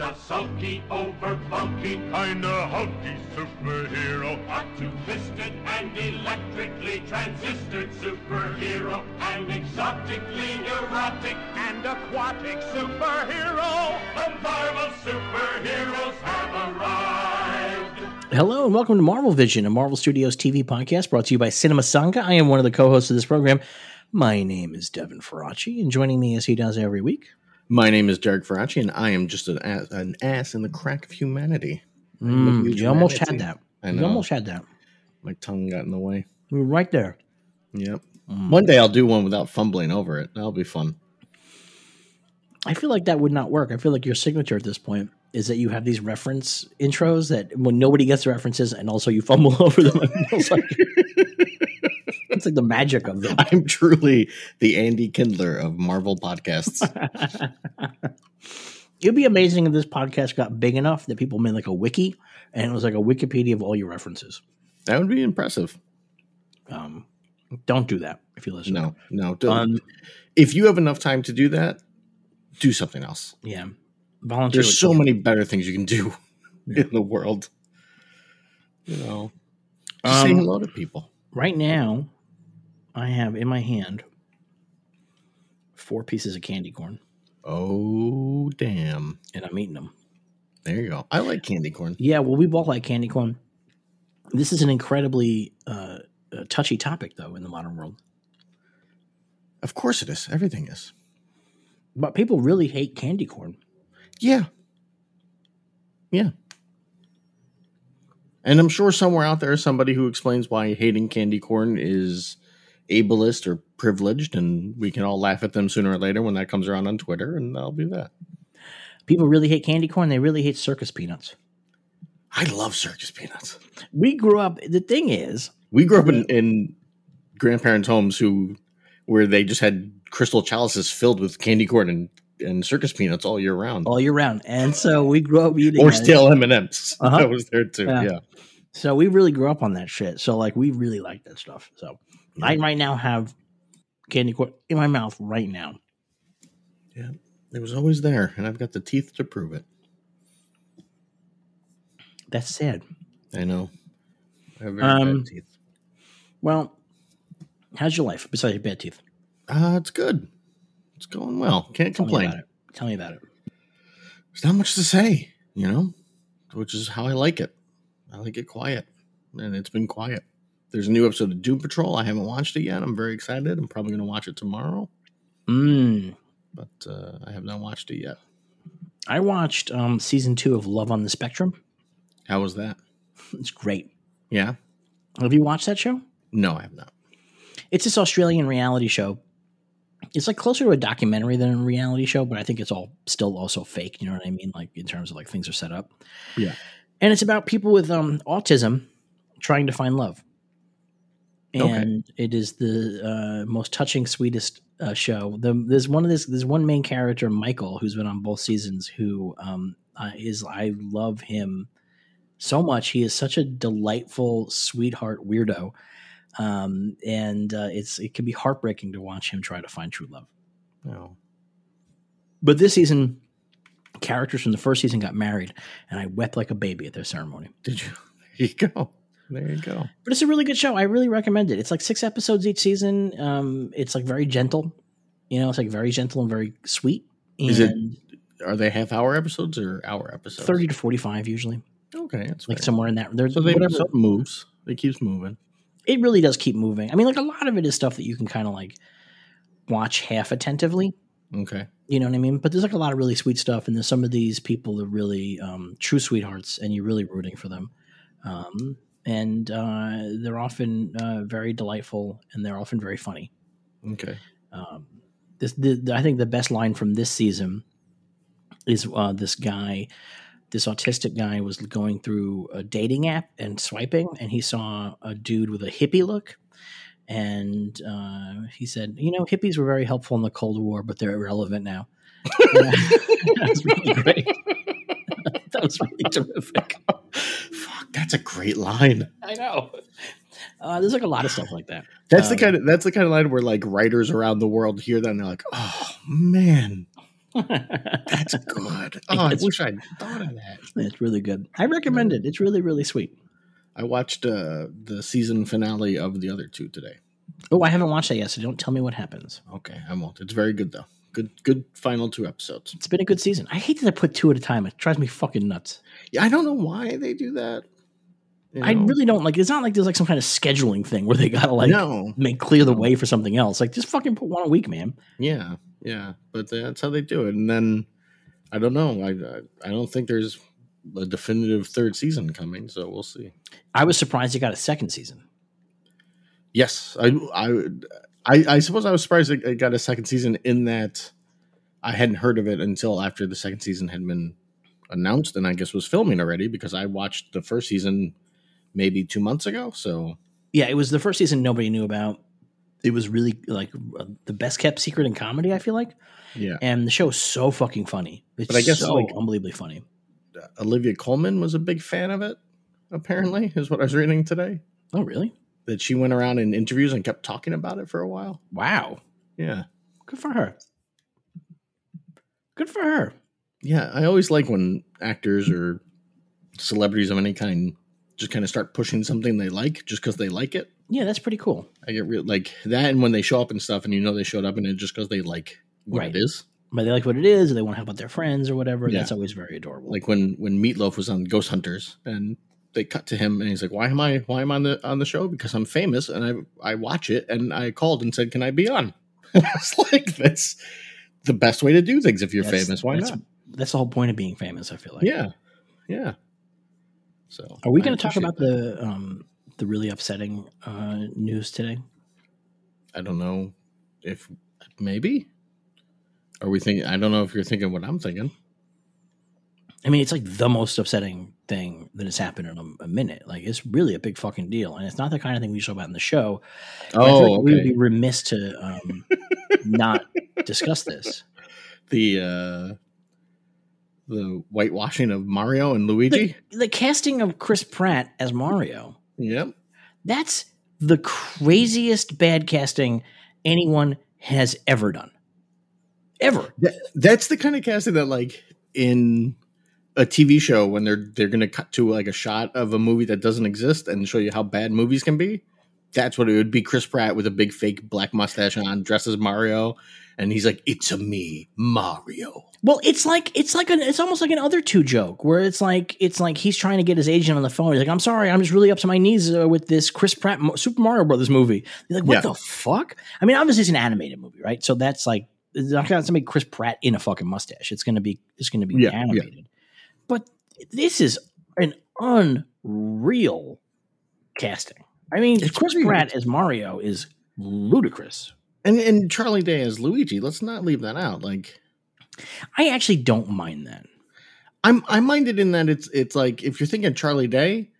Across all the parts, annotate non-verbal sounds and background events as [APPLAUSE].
a sulky, over bulky, kinda hulky superhero. A two-fisted and electrically transistored superhero. An exotically neurotic and aquatic superhero. The Marvel superheroes have arrived. Hello and welcome to Marvel Vision, a Marvel Studios TV podcast brought to you by Cinema Sangha. I am one of the co-hosts of this program. My name is Devin Faraci, and joining me as he does every week. My name is Derek Faraci, and I am just an ass, an ass in the crack of humanity. Mm, you almost had that. I You almost had that. My tongue got in the way. We were right there. Yep. Mm. One day I'll do one without fumbling over it. That'll be fun. I feel like that would not work. I feel like your signature at this point is that you have these reference intros that when nobody gets the references and also you fumble [LAUGHS] over them. [LAUGHS] Like it's like the magic of them. I'm truly the Andy Kindler of Marvel podcasts. [LAUGHS] It'd be amazing if this podcast got big enough that people made like a wiki and it was like a Wikipedia of all your references. that would be impressive. Um, don't do that if you listen. No, no. Don't. Um, if you have enough time to do that, do something else. yeah. Volunteer. There's so many better things you can do in the world. You know, just say Um, hello to people. Right now, I have in my hand four pieces of candy corn Oh, damn. and I'm eating them. There you go. I like candy corn. Yeah, well, we both like candy corn. This is an incredibly uh, uh, touchy topic, though, in the modern world. Of course it is. Everything is. But people really hate candy corn. Yeah. Yeah. And I'm sure somewhere out there is somebody who explains why hating candy corn is ableist or privileged, and we can all laugh at them sooner or later when that comes around on Twitter, and I'll do that. People really hate candy corn. They really hate circus peanuts. I love circus peanuts. We grew up. The thing is, We grew up in, in grandparents' homes who where they just had crystal chalices filled with candy corn and, and circus peanuts all year round. all year round, and so we grew up eating. or stale M and M's. Uh-huh. [LAUGHS] That was there too. Yeah. yeah. So we really grew up on that shit. So like we really like that stuff. So I right now have candy corn in my mouth right now. Yeah, it was always there, and I've got the teeth to prove it. That's sad. I know. I have very Um, bad teeth. Well, how's your life besides your bad teeth? Uh, it's good. It's going well. Can't Tell me complain. about it. Tell me about it. There's not much to say, you know, which is how I like it. I like it quiet, and it's been quiet. There's a new episode of Doom Patrol. I haven't watched it yet. I'm very excited. I'm probably going to watch it tomorrow, Mm. but uh, I have not watched it yet. I watched um, season two of Love on the Spectrum. How was that? [LAUGHS] It's great. Yeah. Have you watched that show? No, I have not. It's this Australian reality show. It's like closer to a documentary than a reality show, but I think it's all still also fake. You know what I mean? Like in terms of like things are set up. Yeah. And it's about people with um, autism trying to find love. Okay. And it is the uh, most touching, sweetest uh, show. The, there's one of this. There's one main character, Michael, who's been on both seasons. Who um, uh, is I love him so much. He is such a delightful, sweetheart weirdo um, and uh, it's it can be heartbreaking to watch him try to find true love. No. But this season, characters from the first season got married, and I wept like a baby at their ceremony. Did you? [LAUGHS] There you go. There you go. But it's a really good show. I really recommend it. It's like six episodes each season. Um, it's like very gentle. You know, it's like very gentle and very sweet. And Is it Are they half hour episodes or hour episodes? thirty to forty-five usually, Okay, that's like fair. somewhere in that. There's So they whatever. something moves. It keeps moving. it really does keep moving. I mean, like a lot of it is stuff that you can kind of like watch half attentively. Okay. You know what I mean? But there's like a lot of really sweet stuff, and there's some of these people are really um, true sweethearts, and you're really rooting for them. Um, and uh, they're often uh, very delightful, and they're often very funny. Okay. Um, this, the, I think the best line from this season is uh, this guy, this autistic guy, was going through a dating app and swiping, and he saw a dude with a hippie look. And uh, he said, "You know, hippies were very helpful in the Cold War, but they're irrelevant now." [LAUGHS] that was really great. That was really [LAUGHS] terrific. Fuck, that's a great line. I know. Uh, there's like a lot of stuff like that. That's Um, the kind of that's the kind of line where like writers around the world hear that and they're like, oh man, That's [LAUGHS] good. [LAUGHS] Oh, I wish I'd thought of that. it's really good. I recommend it. It's really really sweet. I watched uh, the season finale of the other two today. Oh, I haven't watched that yet, so don't tell me what happens. Okay, I won't. It's very good though. Good, good final two episodes. It's been a good season. I hate that I put two at a time. It drives me fucking nuts. Yeah, I don't know why they do that. You I really don't like. It's not like there's like some kind of scheduling thing where they gotta like no. make clear the way for something else. Like just fucking put one a week, man. Yeah, yeah, but that's how they do it. And then I don't know. I I, I don't think there's a definitive third season coming, so we'll see. I was surprised it got a second season. Yes, I I I, I suppose I was surprised it, it got a second season in that I hadn't heard of it until after the second season had been announced and I guess was filming already because I watched the first season maybe two months ago. So Yeah, it was the first season nobody knew about. It was really like uh, the best kept secret in comedy. I feel like, yeah, and the show is so fucking funny. It's But I guess, so like- unbelievably funny. Olivia Colman was a big fan of it. Apparently, is what I was reading today. Oh, really? That she went around in interviews and kept talking about it for a while. Wow. Yeah, Good for her. Good for her. yeah. I always like when actors or celebrities of any kind just kind of start pushing something they like just because they like it. Yeah, that's pretty cool. I get real like that, and when they show up and stuff, and you know they showed up and it just because they like what Right. it is. But they like what it is, or they want to help out their friends or whatever. Yeah. That's always very adorable. Like when when Meatloaf was on Ghost Hunters, and they cut to him, and he's like, "Why am I why am I on the on the show? Because I'm famous, and I I watch it, and I called and said, can I be on?" [LAUGHS] it's like that's the best way to do things if you're That's- famous. Why that's, not? That's the whole point of being famous. I feel like. Yeah, yeah. So Are we going to talk about the um the really upsetting uh, news today? I don't know if maybe. Are we thinking? I don't know if you're thinking what I'm thinking. I mean, it's like the most upsetting thing that has happened in a, a minute. Like, it's really a big fucking deal, and it's not the kind of thing we show about in the show. Feel Oh, like we would be remiss to um, not discuss this. [LAUGHS] the uh the whitewashing of Mario and Luigi. The casting of Chris Pratt as Mario. Yep. That's the craziest bad casting anyone has ever done. Ever. That, that's the kind of casting that like in a TV show when they're they're going to cut to like a shot of a movie that doesn't exist and show you how bad movies can be. That's what it would be. Chris Pratt with a big fake black mustache on, dressed as Mario, and he's like, "It's a me, Mario." Well, it's like it's like an it's almost like an other two joke where it's like it's like he's trying to get his agent on the phone. He's like, "I'm sorry, I'm just really up to my knees uh, with this Chris Pratt Super Mario Brothers movie." You're like, "What Yeah. the fuck?" I mean, obviously it's an animated movie, right? So that's like it's not going to make Chris Pratt in a fucking mustache. It's going to be it's going to be Yeah, yeah. animated. But this is an unreal casting. I mean, It's Chris pretty Pratt as Mario is ludicrous. And and Charlie Day as Luigi. Let's not leave that out. Like I actually don't mind that. I'm I minded in that it's it's like if you're thinking Charlie Day,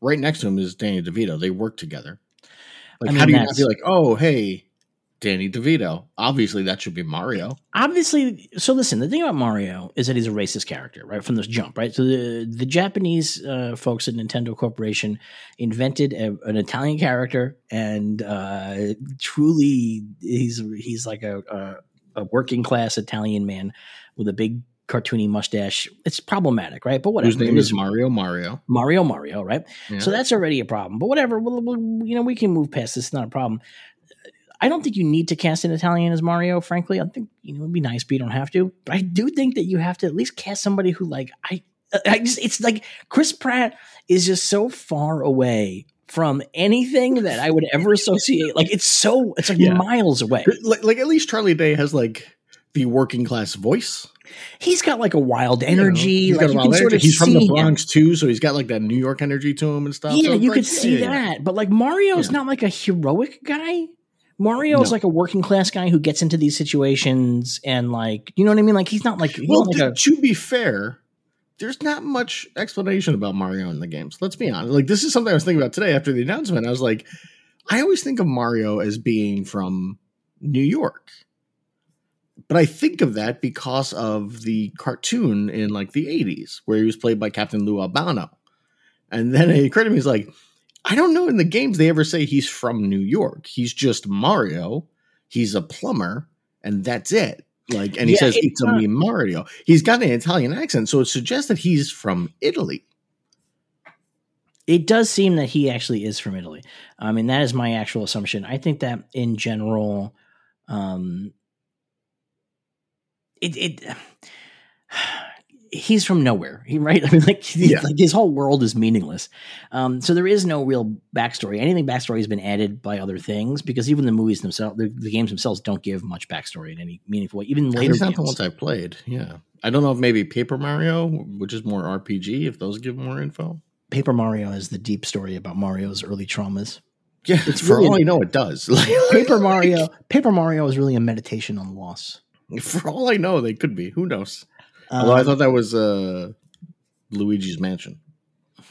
right next to him is Danny DeVito. They work together. Like I mean, how do you not be like, oh hey, Danny DeVito? Obviously that should be Mario. obviously so listen the thing about mario is that he's a racist character right from this jump right so the the japanese uh, folks at nintendo corporation invented a, an italian character and uh, truly he's he's like a, a, a working class italian man with a big cartoony mustache it's problematic right but whatever Whose name is Mario Mario. mario mario right Yeah. so that's already a problem. But whatever, we'll, we'll, you know, we can move past this. It's not a problem. I don't think you need to cast an Italian as Mario. Frankly, I think you know it'd be nice, but you don't have to. But I do think that you have to at least cast somebody who, like, I, I just, it's like Chris Pratt is just so far away from anything that I would ever associate. Like, it's so, it's like Yeah. miles away. like, like at least Charlie Day has like the working class voice. He's got like a wild you know? energy. He's like got a wild energy. He's from the him. Bronx too, so he's got like that New York energy to him and stuff. Yeah, So you like, could see yeah, yeah. that. But like Mario's Yeah. not like a heroic guy. Mario's No. like a working class guy who gets into these situations and like you know what I mean? Like he's not like he's Well, not to, a, to be fair, there's not much explanation about Mario in the games. Let's be honest. Like this is something I was thinking about today after the announcement. I was like, I always think of Mario as being from New York. But I think of that because of the cartoon in like the 80s where he was played by Captain Lou Albano. And then it occurred to me, he's like, I don't know in the games they ever say he's from New York. He's just Mario. He's a plumber, and that's it. Like, and he Yeah, says it's a me Mario. He's got an Italian accent, so it suggests that he's from Italy. It does seem that he actually is from Italy. I mean, that is my actual assumption. I think that in general, um, it, it [SIGHS] [SIGHS] he's from nowhere, he, [LAUGHS] right? I mean, like, Yeah. like his whole world is meaningless. Um, so there is no real backstory. Anything backstory has been added by other things because even the movies themselves, the, the games themselves, don't give much backstory in any meaningful way. Even later not the ones I played. Yeah, I don't know if maybe Paper Mario, which is more RPG, if those give more info. Paper Mario is the deep story about Mario's early traumas. Yeah, It's for really- all I know, it does. [LAUGHS] Like, Paper Mario, Paper Mario is really a meditation on loss. for all I know, they could be. Who knows? Although I Um, thought that was uh, Luigi's Mansion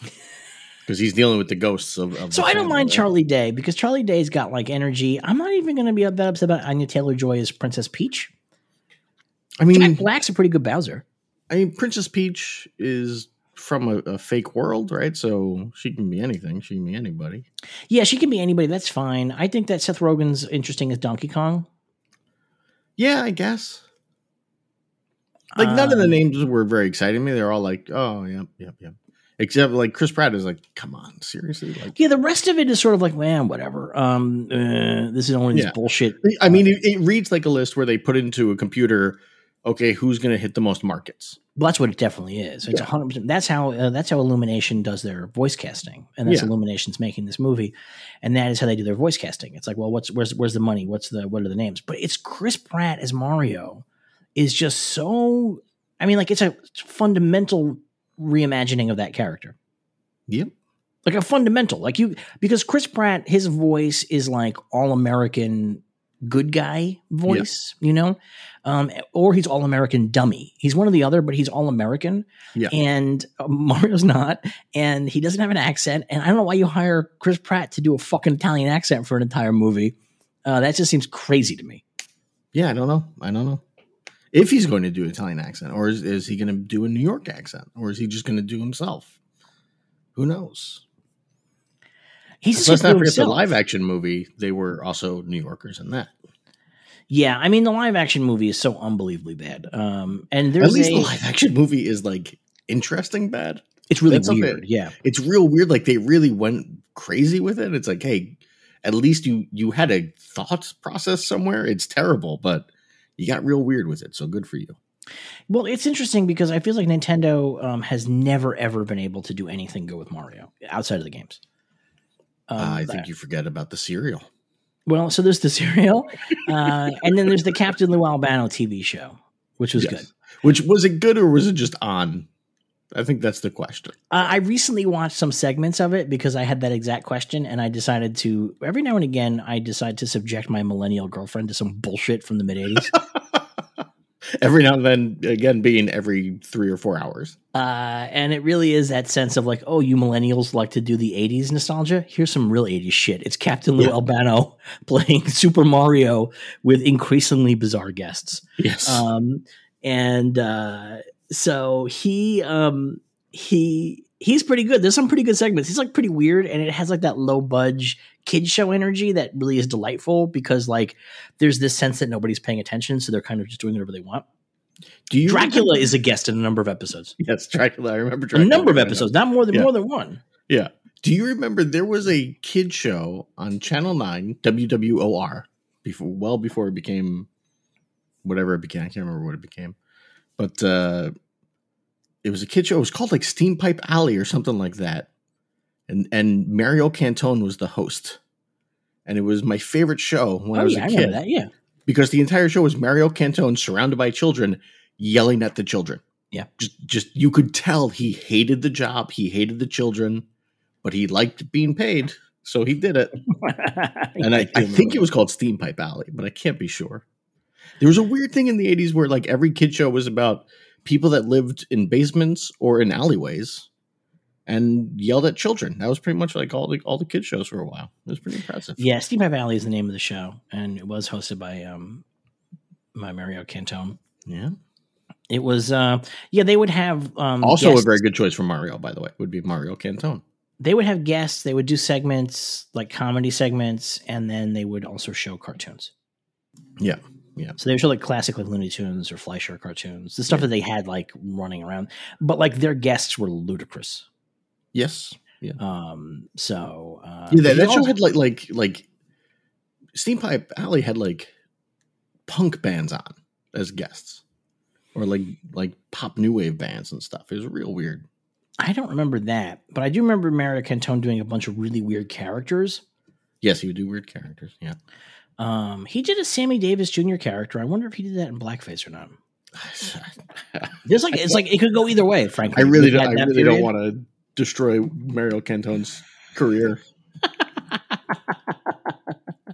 [LAUGHS] because he's dealing with the ghosts of. of so I don't mind right? Charlie Day because Charlie Day's got like energy. I'm not even going to be that upset about Anya Taylor Joy as Princess Peach. I mean, Jack Black's a pretty good Bowser. I mean, Princess Peach is from a, a fake world, right? So she can be anything. She can be anybody. Yeah, she can be anybody. That's fine. I think that Seth Rogen's interesting as Donkey Kong. Yeah, I guess. Like none of the Um, names were very exciting to me. They're all like, oh, yep, yep, yep. Except like Chris Pratt is like, come on, seriously? Like, Yeah, the rest of it is sort of like, man, whatever. Um, uh, this is only this Yeah. bullshit. I mean, it, it reads like a list where they put into a computer, okay, who's going to hit the most markets? Well, that's what it definitely is. It's a Yeah. hundred percent. That's how uh, that's how Illumination does their voice casting, and that's Yeah. Illumination's making this movie, and that is how they do their voice casting. It's like, well, what's where's where's the money? What's the what are the names? But it's Chris Pratt as Mario is just so. I mean, like it's a fundamental reimagining of that character. Yep. like a fundamental like you because chris pratt his voice is like all american good guy voice you know um or he's all american dummy he's one or the other but he's all american Yeah. and uh, mario's not and he doesn't have an accent and i don't know why you hire chris pratt to do a fucking italian accent for an entire movie uh, that just seems crazy to me Yeah, I don't know. I don't know. If he's going to do Italian accent, or is, is he going to do a New York accent, or is he just going to do himself? Who knows? he's just Let's not forget the live action movie. They were also New Yorkers in that. yeah i mean the live action movie is so unbelievably bad um and there's At least a, the live action movie is like interesting bad. it's really That's weird yeah It's real weird. Like they really went crazy with it. It's like, hey, at least you you had a thought process somewhere. It's terrible, but you got real weird with it. So good for you. Well, it's interesting because I feel like Nintendo um, has never ever been able to do anything good with Mario outside of the games. Um, Uh, I think you forget about the cereal. well, so there's the cereal, [LAUGHS] uh, and then there's the Captain Lou Albano TV show, which was Yes. good. Which was it good or was it just on? I think that's the question. Uh, I recently watched some segments of it because I had that exact question, and I decided to every now and again I decide to subject my millennial girlfriend to some bullshit from the mid '80s. [LAUGHS] Every now and then, again, being every three or four hours. Uh, and it really is that sense of like, oh, you millennials like to do the 80s nostalgia? Here's some real 80s shit. It's Captain Lou Yeah. Albano [LAUGHS] playing Super Mario with increasingly bizarre guests. Yes. Um, and uh, so he um, he he's pretty good. There's some pretty good segments. He's like pretty weird, and it has like that low budge kid show energy that really is delightful because like there's this sense that nobody's paying attention, so they're kind of just doing whatever they want. Do you Dracula remember- is a guest in a number of episodes. yes, Dracula. I remember Dracula. A number of episodes, not more than Yeah. more than one. Yeah. Do you remember there was a kid show on Channel 9, WWOR, before well before it became whatever it became. I can't remember what it became. But uh it was a kid show. It was called like Steam Pipe Alley or something like that. And and Mario Cantone was the host. And it was my favorite show when I oh was yeah, a I kid that. Yeah, because the entire show was Mario Cantone surrounded by children yelling at the children. Yeah. Just just you could tell he hated the job, he hated the children, but he liked being paid, so he did it. [LAUGHS] And I, I think it was called Steam Pipe Alley, but I can't be sure. There was a weird thing in the 80s where like every kid show was about people that lived in basements or in alleyways and yelled at children. That was pretty much like all the all the kid shows for a while. It was pretty impressive. Yeah, Steam Pipe Alley is the name of the show, and it was hosted by um by Mario Cantone. Yeah. It was uh yeah, they would have um Also guests. a very good choice for Mario, by the way, would be Mario Cantone. they would have guests, they would do segments like comedy segments, and then they would also show cartoons. Yeah. So they would show like classic like Looney Tunes or Fleischer cartoons, the stuff that they had like running around. But like their guests were ludicrous. Yes. Yeah. Um. So uh, Yeah, that, that show had like like like Steam Pipe Alley had like punk bands on as guests. Or like like pop new wave bands and stuff. It was real weird. I don't remember that, but I do remember Mario Cantone doing a bunch of really weird characters. Yes, he would do weird characters. Yeah. Um, he did a Sammy Davis Jr. character. I wonder if he did that in blackface or not. [LAUGHS] There's like it's like it could go either way. Frankly, I really don't I that really don't want to destroy Mario Cantone's career. [LAUGHS]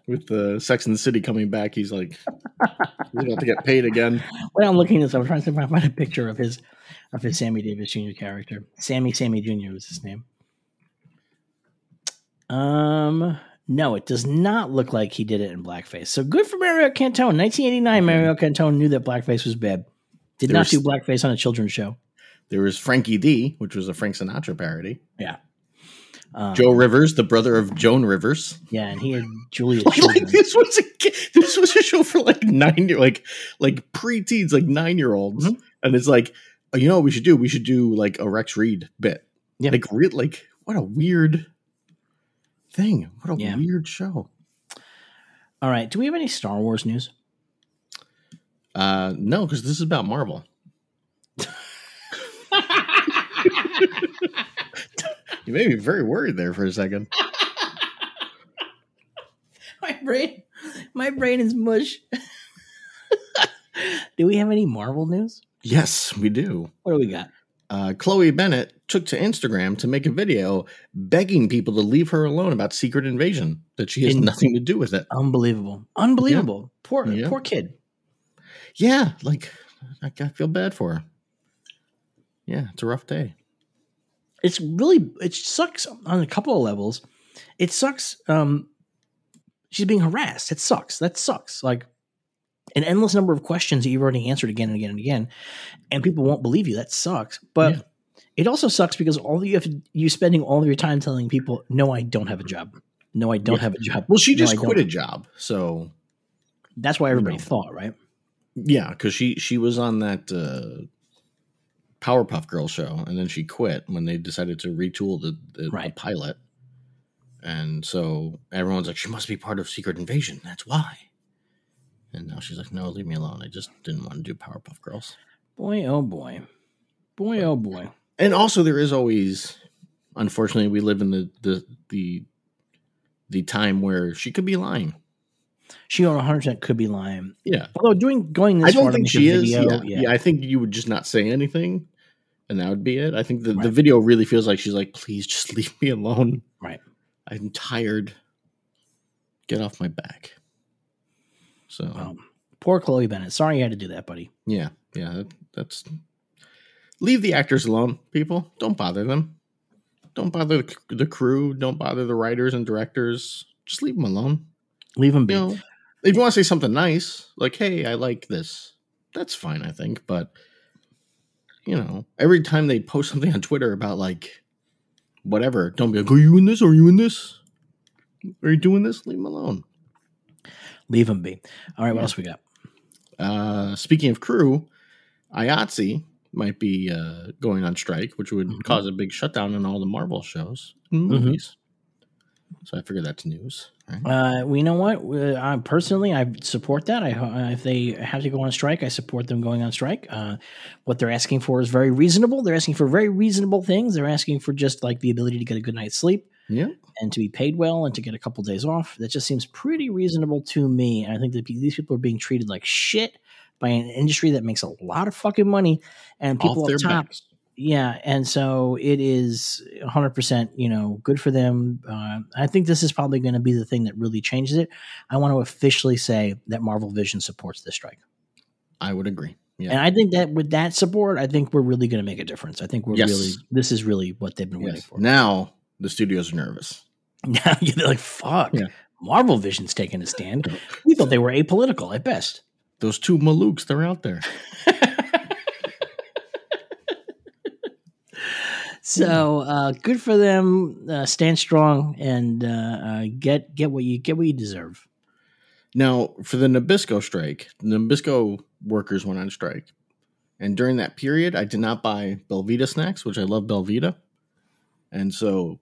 With the Sex and the City coming back, he's like he's about to get paid again. When I'm looking at this, I'm trying to find find a picture of his of his Sammy Davis Jr. character. Sammy Sammy Jr. was his name. Um, no, it does not look like he did it in blackface. So good for Mario Cantone. 1989, Mario Cantone knew that blackface was bad. Did There not was- do blackface on a children's show. There was Frankie D, which was a Frank Sinatra parody. Yeah. Um, Joe Rivers, the brother of Joan Rivers. Yeah, and he had [LAUGHS] Julia. like Children. this was a this was a show for like nine year like like preteens like nine year olds Mhm. and it's like you know what we should do we should do like a Rex Reed bit Yeah. like re- like what a weird thing what a Yeah. weird show All right. Do we have any Star Wars news? uh no because this is about Marvel [LAUGHS] you made me very worried there for a second [LAUGHS] My brain, my brain is mush. [LAUGHS] do we have any Marvel news? yes we do What do we got? Uh, Chloe Bennet took to Instagram to make a video begging people to leave her alone about Secret Invasion, that she has In- nothing to do with it. Unbelievable, unbelievable. Poor, Yeah. poor kid. Yeah, like I, I feel bad for her. Yeah, it's a rough day. It's really it sucks on a couple of levels. It sucks. Um, she's being harassed. It sucks. That sucks. Like an endless number of questions that you've already answered again and again and again, and people won't believe you. That sucks. But Yeah. it also sucks because all you have to, you spending all of your time telling people, "No, I don't have a job. No, I don't Yeah. have a job." Well, she just quit a job, so That's why everybody know. thought, right? yeah, because she she was on that uh, Powerpuff Girl show, and then she quit when they decided to retool the, the, the pilot. And so everyone's like, she must be part of Secret Invasion. That's why. And now she's like, no, leave me alone. I just didn't want to do Powerpuff Girls. Boy, oh boy, boy, oh boy. and also there is always unfortunately we live in the the the the time where she could be lying She 100 percent could be lying. yeah Although doing going this i don't far to think make a she is video, yeah. yeah i think you would just not say anything and that would be it i think the, the video really feels like she's like please just [LAUGHS] leave me alone Right. i'm tired get off my back so Well, poor Chloe Bennet. Sorry you had to do that, buddy. yeah yeah that, that's leave the actors alone people don't bother them don't bother the, the crew don't bother the writers and directors just leave them alone Leave them be. you know, if you want to say something nice, like, hey, I like this, that's fine, I think. But, you know, every time they post something on Twitter about, like, whatever, don't be like, are you in this? Are you in this? Are you doing this? Leave them alone. Leave them be. All right, what Yeah. else we got? Uh, speaking of crew, IATSE might be uh, going on strike, which would Mhm. cause a big shutdown in all the Marvel shows and Mhm. movies. So I figure that's news, right? Uh, we know what? Uh, I personally, I support that. I uh, if they have to go on strike, I support them going on strike. Uh, what they're asking for is very reasonable. They're asking for very reasonable things. They're asking for just like the ability to get a good night's sleep Yeah. and to be paid well and to get a couple days off. That just seems pretty reasonable to me. And I think that these people are being treated like shit by an industry that makes a lot of fucking money and people up top backs. yeah and so it is 100% you know good for them uh, i think this is probably going to be the thing that really changes it i want to officially say that marvel vision supports this strike I would agree. Yeah. and i think that with that support i think we're really going to make a difference i think we're Yes. really this is really what they've been waiting for Now the studios are nervous. [LAUGHS] now you're like fuck Yeah. marvel vision's taking a stand we thought they were apolitical at best Those two Malooks, they're out there. [LAUGHS] So uh, good for them. Uh, stand strong and uh, uh, get get what you get what you deserve. Now, for the Nabisco strike, the Nabisco workers went on strike. And during that period, I did not buy Belvita snacks, which I love Belvita. And so,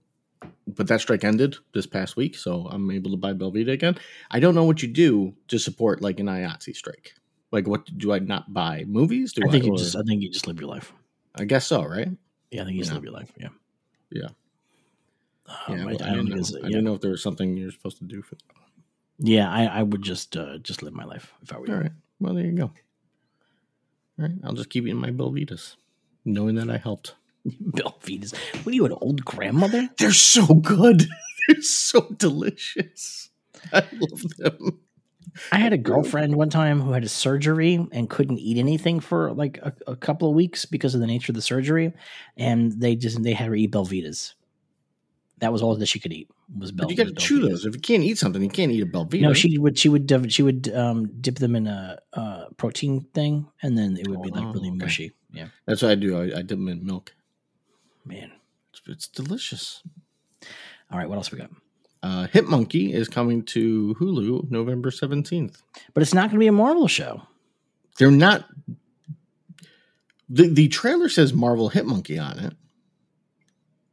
but that strike ended this past week, so I'm able to buy Belvita again. I don't know what you do to support like an IATSE strike. Like, what do I not buy? Movies? Do I think you or- just I think you just live your life. I guess so, right? Yeah, I think you just Yeah. live your life. Yeah. Yeah. Um, yeah, I, I I, don't don't think know. it's I yeah. didn't know if there was something you're supposed to do for that. Yeah, I, I would just uh, just live my life if I were you. All right. Well, there you go. All right. I'll just keep eating my Belvitas, knowing that I helped. [LAUGHS] Belvitas. What are you, an old grandmother? They're so good. [LAUGHS] They're so delicious. I love them. I had a girlfriend one time who had a surgery and couldn't eat anything for like a, a couple of weeks because of the nature of the surgery, and they just they had her eat Belvitas. That was all that she could eat was Bel- But you got to chew those. If you can't eat something, you can't eat a Belvita. No, she would she would she would um, dip them in a uh, protein thing, and then it would be like Oh, really okay. mushy. Yeah, That's what I do. I, I dip them in milk. Man. It's, it's delicious. All right, what else we got? Uh, Hit Monkey is coming to Hulu November 17th. But it's not going to be a Marvel show. They're not. The, the trailer says Marvel Hit Monkey on it,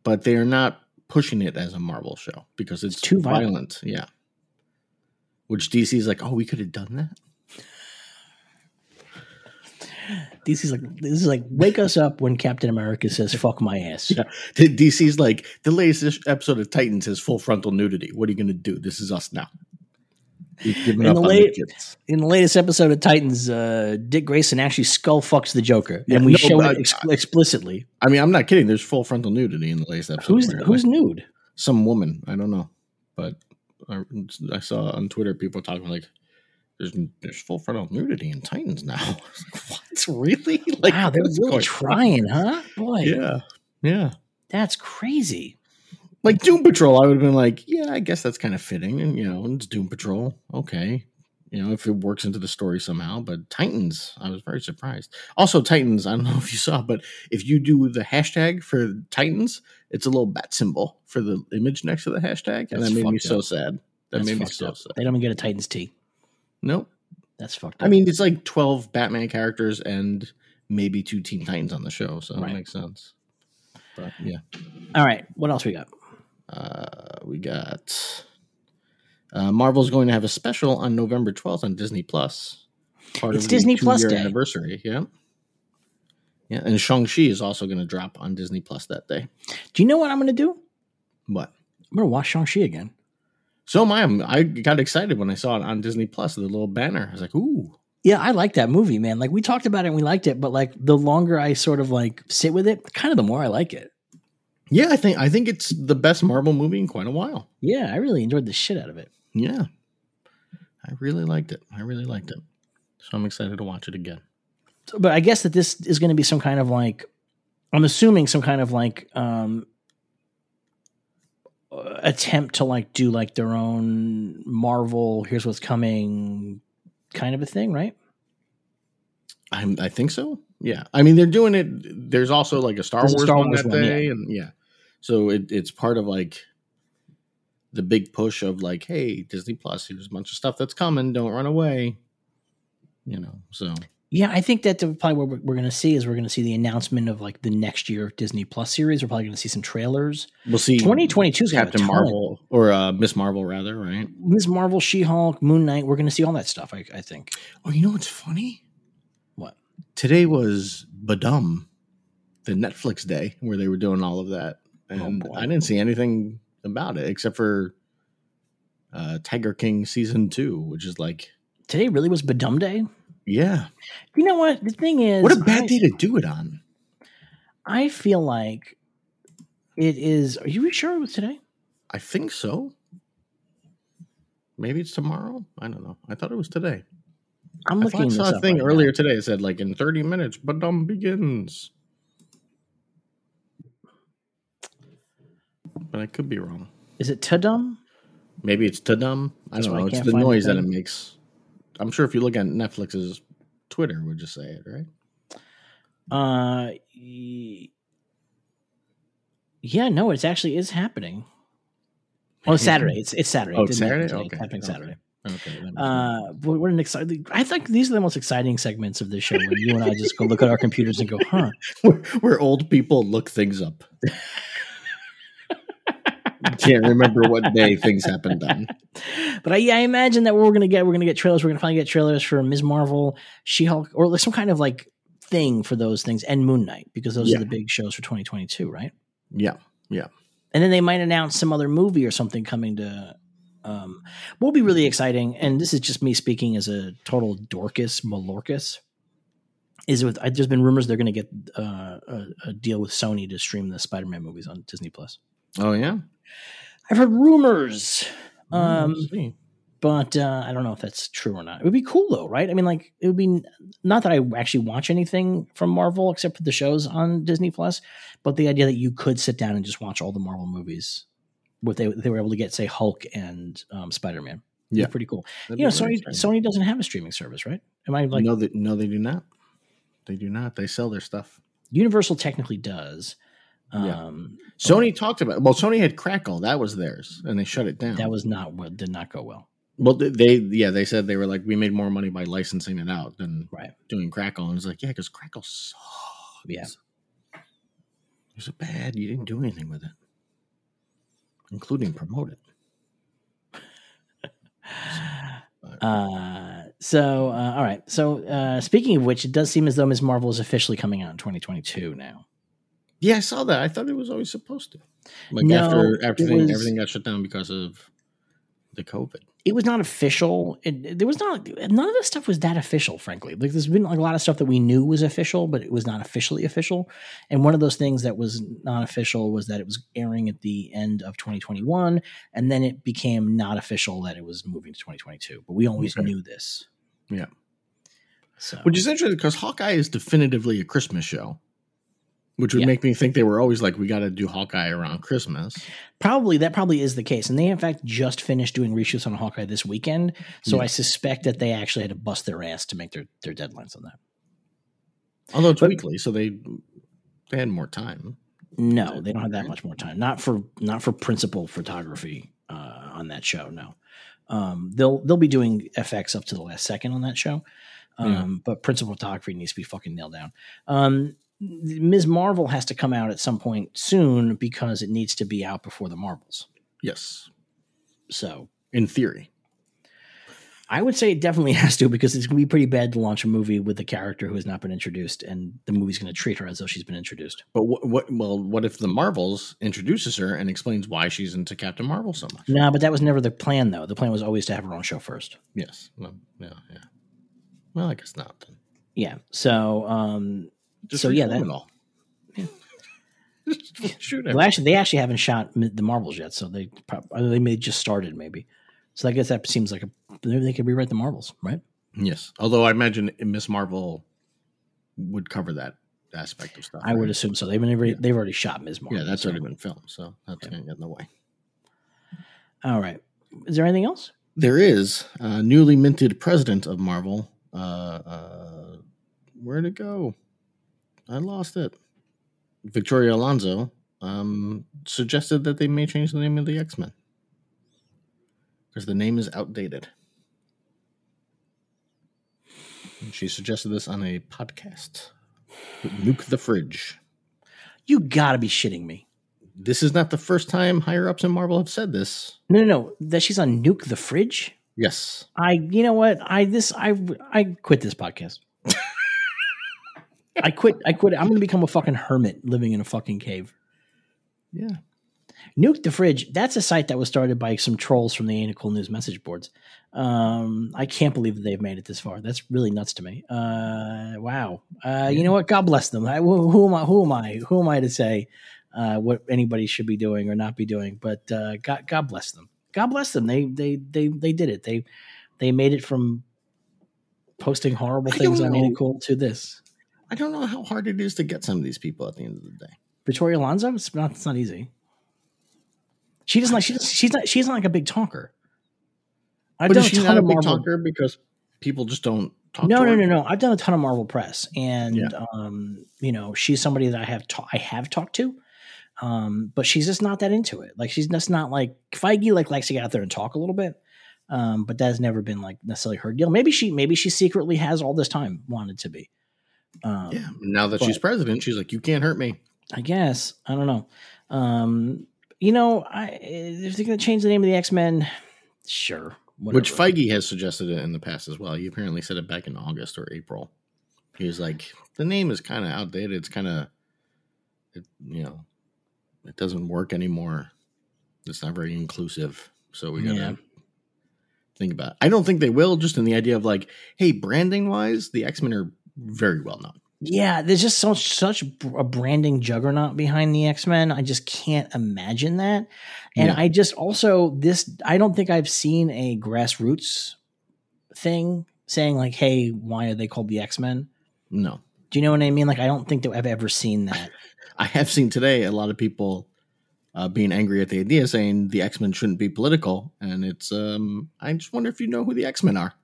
but they are not pushing it as a Marvel show because it's, It's too violent. violent. Yeah. Which DC is like, oh, we could have done that. DC's like this is like wake us up when Captain America says "fuck my ass." Yeah. DC's like, the latest episode of Titans has full frontal nudity. What are you going to do? This is us now. In up the late- the. In the latest episode of Titans, uh, Dick Grayson actually skull fucks the Joker, Yeah, and we no, show it ex- explicitly. I mean, I'm not kidding. There's full frontal nudity in the latest episode. Who's apparently. who's nude? some woman? I don't know, but I, I saw on Twitter people talking like, "There's there's full frontal nudity in Titans now." I was like, what really? [LAUGHS] Like, wow, they're really on? trying, huh? Boy, Yeah, yeah. that's crazy. Like Doom Patrol, I would have been like, "Yeah, I guess that's kind of fitting," and you know, it's Doom Patrol. Okay, you know, if it works into the story somehow. But Titans, I was very surprised. Also, Titans, I don't know [LAUGHS] if you saw, but if you do the hashtag for Titans, it's a little bat symbol for the image next to the hashtag, and That's that made me fucked so sad. That That's made me so up. sad. They don't even get a Titans tee. Nope. That's fucked up. I mean, it's like twelve Batman characters and maybe two Teen Titans on the show, so Right. it makes sense. But yeah, all right, what else we got? uh, we got uh, Marvel's going to have a special on November twelfth on Disney Plus. Part It's Disney Plus Day. anniversary. Yeah, yeah, and Shang Chi is also going to drop on Disney Plus that day. Do you know what I'm going to do? What? I'm going to watch Shang Chi again. So am I. I got excited when I saw it on Disney Plus. The little banner. I was like, "Ooh, Yeah, I like that movie, man. Like we talked about it and we liked it, but like the longer I sort of like sit with it, kind of the more I like it. yeah." I think I think it's the best Marvel movie in quite a while. Yeah, I really enjoyed the shit out of it. Yeah. I really liked it. I really liked it. So I'm excited to watch it again. So- but I guess that this is going to be some kind of like, I'm assuming some kind of like um attempt to like do like their own Marvel. Here's what's coming, kind of a thing, right? I'm, I think so. Yeah. I mean, they're doing it. There's also like a Star There's a Wars Star one Wars that one, day. And yeah. So it, it's part of like the big push of like, hey, Disney Plus, here's a bunch of stuff that's coming. Don't run away. You know, so Yeah, I think that probably what we're, we're going to see is we're going to see the announcement of like the next year of Disney Plus series. We're probably going to see some trailers. we'll see 2022 is Captain Marvel or uh, Miss Marvel, rather, right? Miss Marvel, She Hulk, Moon Knight. We're going to see all that stuff. I, I think. Oh, you know what's funny? What? Today was Badum, the Netflix day where they were doing all of that, and boy. I didn't see anything about it except for uh, Tiger King season two, which is like, Today really was Badum Day. Yeah, You know what? The thing is, what a bad I, day to do it on. I feel like it is. Are you sure it was today? I think so. Maybe it's tomorrow. I don't know. I thought it was today. I'm looking I this saw a thing right earlier now. today. It said like in 30 minutes, Badum begins. But I could be wrong. Is it Tadum? Maybe it's Tadum. I don't why I know. It's the noise that it makes. I'm sure if you look at Netflix's Twitter, would just say it, right? Uh, yeah, no, it's actually is happening. Oh, it's Saturday. It's it's Saturday. Oh, It it's Saturday? today. Okay, It's happening okay. Saturday. Okay. Uh, but what an exciting! I think these are the most exciting segments of this show when you and I just go look at our computers and go, "Huh." [LAUGHS] where, where old people look things up. [LAUGHS] Can't remember what day things happened on. [LAUGHS] But I, I imagine that we're gonna get, we're gonna get trailers. We're gonna finally get trailers for Ms. Marvel, She Hulk, or some kind of like thing for those things, and Moon Knight because those Yeah. are the big shows for 2022, right? Yeah. Yeah. And then they might announce some other movie or something coming to um will be really exciting and this is just me speaking as a total dorcas malorcas is with I, there's been rumors they're going to get uh, a, a deal with sony to stream the spider-man movies on disney plus Oh yeah. I've heard rumors um Let's but uh, I don't know if that's true or not. It would be cool though, right? I mean, like it would be not that I actually watch anything from Marvel except for the shows on Disney Plus, but the idea that you could sit down and just watch all the Marvel movies, what they they were able to get, say Hulk and um, Spider Man. Yeah. pretty cool. That'd you know, Sony. Sony doesn't have a streaming service, right? Am I like no, they, no, they do not. They do not. They sell their stuff. Universal technically does. Yeah. Um, Sony talked about. Well, Sony had Crackle. That was theirs, and they shut it down. that was not what did not go well. well. they- They yeah. They said they were like we made more money by licensing it out than Right. doing Crackle. And it's like yeah, because Crackle sucks. Yeah. It was so bad. You didn't do anything with it, including promote it. [LAUGHS] Uh, so uh, all right. So uh, speaking of which, it does seem as though Ms. Marvel is officially coming out in 2022 now. Yeah, I saw that. I thought it was always supposed to. Like No, after it everything, was- everything got shut down because of the COVID. It was not official. It, there was not none of this stuff was that official. Frankly, like there's been like a lot of stuff that we knew was official, but it was not officially official. And one of those things that was not official was that it was airing at the end of 2021, and then it became not official that it was moving to 2022. But we always Okay. knew this. Yeah. So Which is interesting because Hawkeye is definitively a Christmas show, which would Yeah. make me think they were always like, we got to do Hawkeye around Christmas. Probably that probably is the case, and they in fact just finished doing reshoots on Hawkeye this weekend. So Yeah. I suspect that they actually had to bust their ass to make their their deadlines on that. Although it's But- weekly, so they they had more time. No, they don't have that much more time. Not for not for principal photography uh, on that show. No, um, they'll they'll be doing FX up to the last second on that show, um, Yeah. but principal photography needs to be fucking nailed down. Um, Ms. Marvel has to come out at some point soon because it needs to be out before the Marvels. Yes, So in theory. I would say it definitely [LAUGHS] has to because it's going to be pretty bad to launch a movie with a character who has not been introduced, and the movie's going to treat her as though she's been introduced. But what, what? Well, what if the Marvels introduces her and explains why she's into Captain Marvel so much? No, but that was never the plan, though. The plan was always to have her own show first. Yes. Well, yeah. Yeah. Well, I guess not. Then. Yeah. So, um, Just So, yeah, that- all. [LAUGHS] Shoot well, actually, they actually haven't shot the Marvels yet, so they probably they may just started maybe. So I guess that seems like a maybe they could rewrite the Marvels, right? Yes. Although I imagine Miss Marvel would cover that aspect of stuff. I would assume so. They've been already, Yeah. they've already shot Ms. Marvel. Yeah, that's so- already been filmed, so that's Yeah. going to get in the way. all right. Is there anything else? There is a newly minted president of Marvel. Uh, uh, where'd it go? I lost it. Victoria Alonso um, suggested that they may change the name of the X Men because the name is outdated. And she suggested this on a podcast. Nuke the fridge. You got to be shitting me. This is not the first time higher ups in Marvel have said this. No, no, no. That she's on Nuke the Fridge. Yes. I, you know what? I this I I quit this podcast. I quit. I quit. I'm going to become a fucking hermit living in a fucking cave. Yeah. Nuke the Fridge, that's a site that was started by some trolls from the Ain't Cool News message boards. Um, I can't believe that they've made it this far. That's really nuts to me. Uh, wow. Uh, You know what? God bless them. I, who, who am I? Who am I? Who am I to say uh, what anybody should be doing or not be doing? But uh, God, God bless them. God bless them. They, they, they, they did it. They, they made it from posting horrible things on Ain't. Cool to this. I don't know how hard it is to get some of these people at the end of the day. Victoria Alonso, it's not, it's not easy. She doesn't like she does, she's not she's not like a big talker. I've But done a ton a of big Marvel. talker because people just don't talk? No, no, no, no. I've done a ton of Marvel press, and Yeah. um, you know, she's somebody that I have ta- I have talked to, um, but she's just not that into it. Like she's just not like Feige like likes to get out there and talk a little bit. Um, but that has never been like necessarily her deal. Maybe she maybe she secretly has all this time wanted to be. Um, Yeah. Now that but- she's president, she's like, you can't hurt me. I guess I don't know. Um, you know, I if they're going to change the name of the X Men, sure. Which. Feige has suggested it in the past as well. He apparently said it back in August or April. He was like, the name is kind of outdated. It's kind of, it, you know, it doesn't work anymore. It's not very inclusive. So we got to Yeah. think about it. I don't think they will, just in the idea of like, hey, branding wise, the X Men are very well known. Yeah, there's just so such a branding juggernaut behind the X Men. I just can't imagine that. And Yeah. I just also this I don't think I've seen a grassroots thing saying like, "Hey, why are they called the X Men?" No. Do you know what I mean? Like, I don't think that I've ever seen that. [LAUGHS] I have seen today a lot of people uh, being angry at the idea, saying the X Men shouldn't be political, and it's. um I just wonder if you know who the X Men are.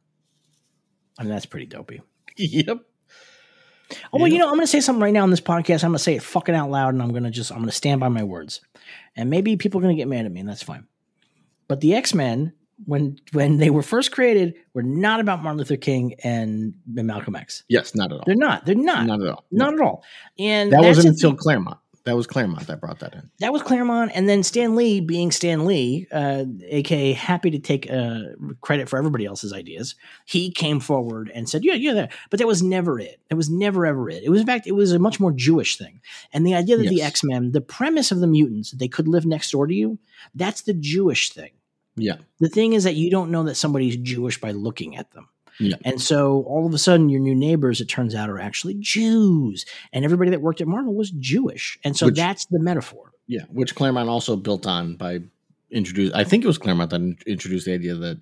I mean, that's pretty dopey. [LAUGHS] yep. Oh well, you know, I'm going to say something right now in this podcast. I'm going to say it fucking out loud, and I'm going to just I'm going to stand by my words. And maybe people are going to get mad at me, and that's fine. But the X Men, when when they were first created, were not about Martin Luther King and Malcolm X. Yes, not at all. They're not. They're not. Not at all. Not at all. And that wasn't until Claremont. That was Claremont that brought that in. that was Claremont, and then Stan Lee, being Stan Lee, uh, aka happy to take uh, credit for everybody else's ideas, he came forward and said, "Yeah, yeah." That. But that was never it. It was never ever it. It was in fact, it was a much more Jewish thing. And the idea that the X Men, the premise of the mutants, they could live next door to you, that's the Jewish thing. Yeah. The thing is that you don't know that somebody's Jewish by looking at them. Yeah. And so all of a sudden, your new neighbors, it turns out, are actually Jews. And everybody that worked at Marvel was Jewish. And so Which- that's the metaphor. Yeah. Which Claremont also built on by introduced. I think it was Claremont that introduced the idea that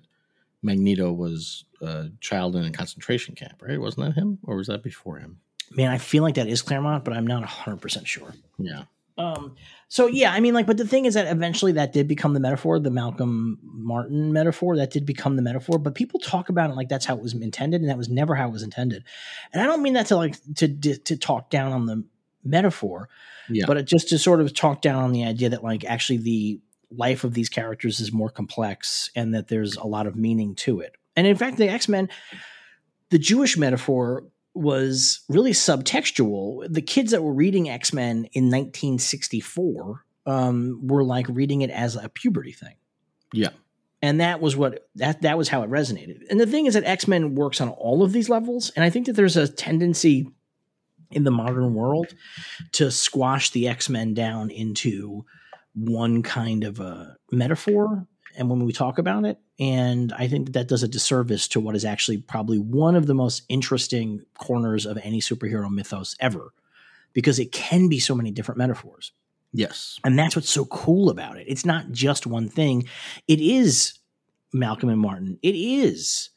Magneto was a child in a concentration camp, right? Wasn't that him, or was that before him? Man, I feel like that is Claremont, but I'm not 100% sure. Yeah. Um, so yeah, I mean, like, but the thing is that eventually that did become the metaphor, the Malcolm Martin metaphor. That did become the metaphor, but people talk about it like that's how it was intended, and that was never how it was intended. And I don't mean that to like to to talk down on the metaphor, Yeah. but it just to sort of talk down on the idea that like actually the life of these characters is more complex and that there's a lot of meaning to it. And in fact, the X Men, the Jewish metaphor was really subtextual. The kids that were reading X Men in 1964 um, were like reading it as a puberty thing. Yeah. And that was what that that was how it resonated. And the thing is that X Men works on all of these levels, and I think that there's a tendency in the modern world to squash the X Men down into one kind of a metaphor. And when we talk about it, and I think that, does a disservice to what is actually probably one of the most interesting corners of any superhero mythos ever, because it can be so many different metaphors. Yes. And that's what's so cool about it. It's not just one thing. It is Malcolm and Martin. It is,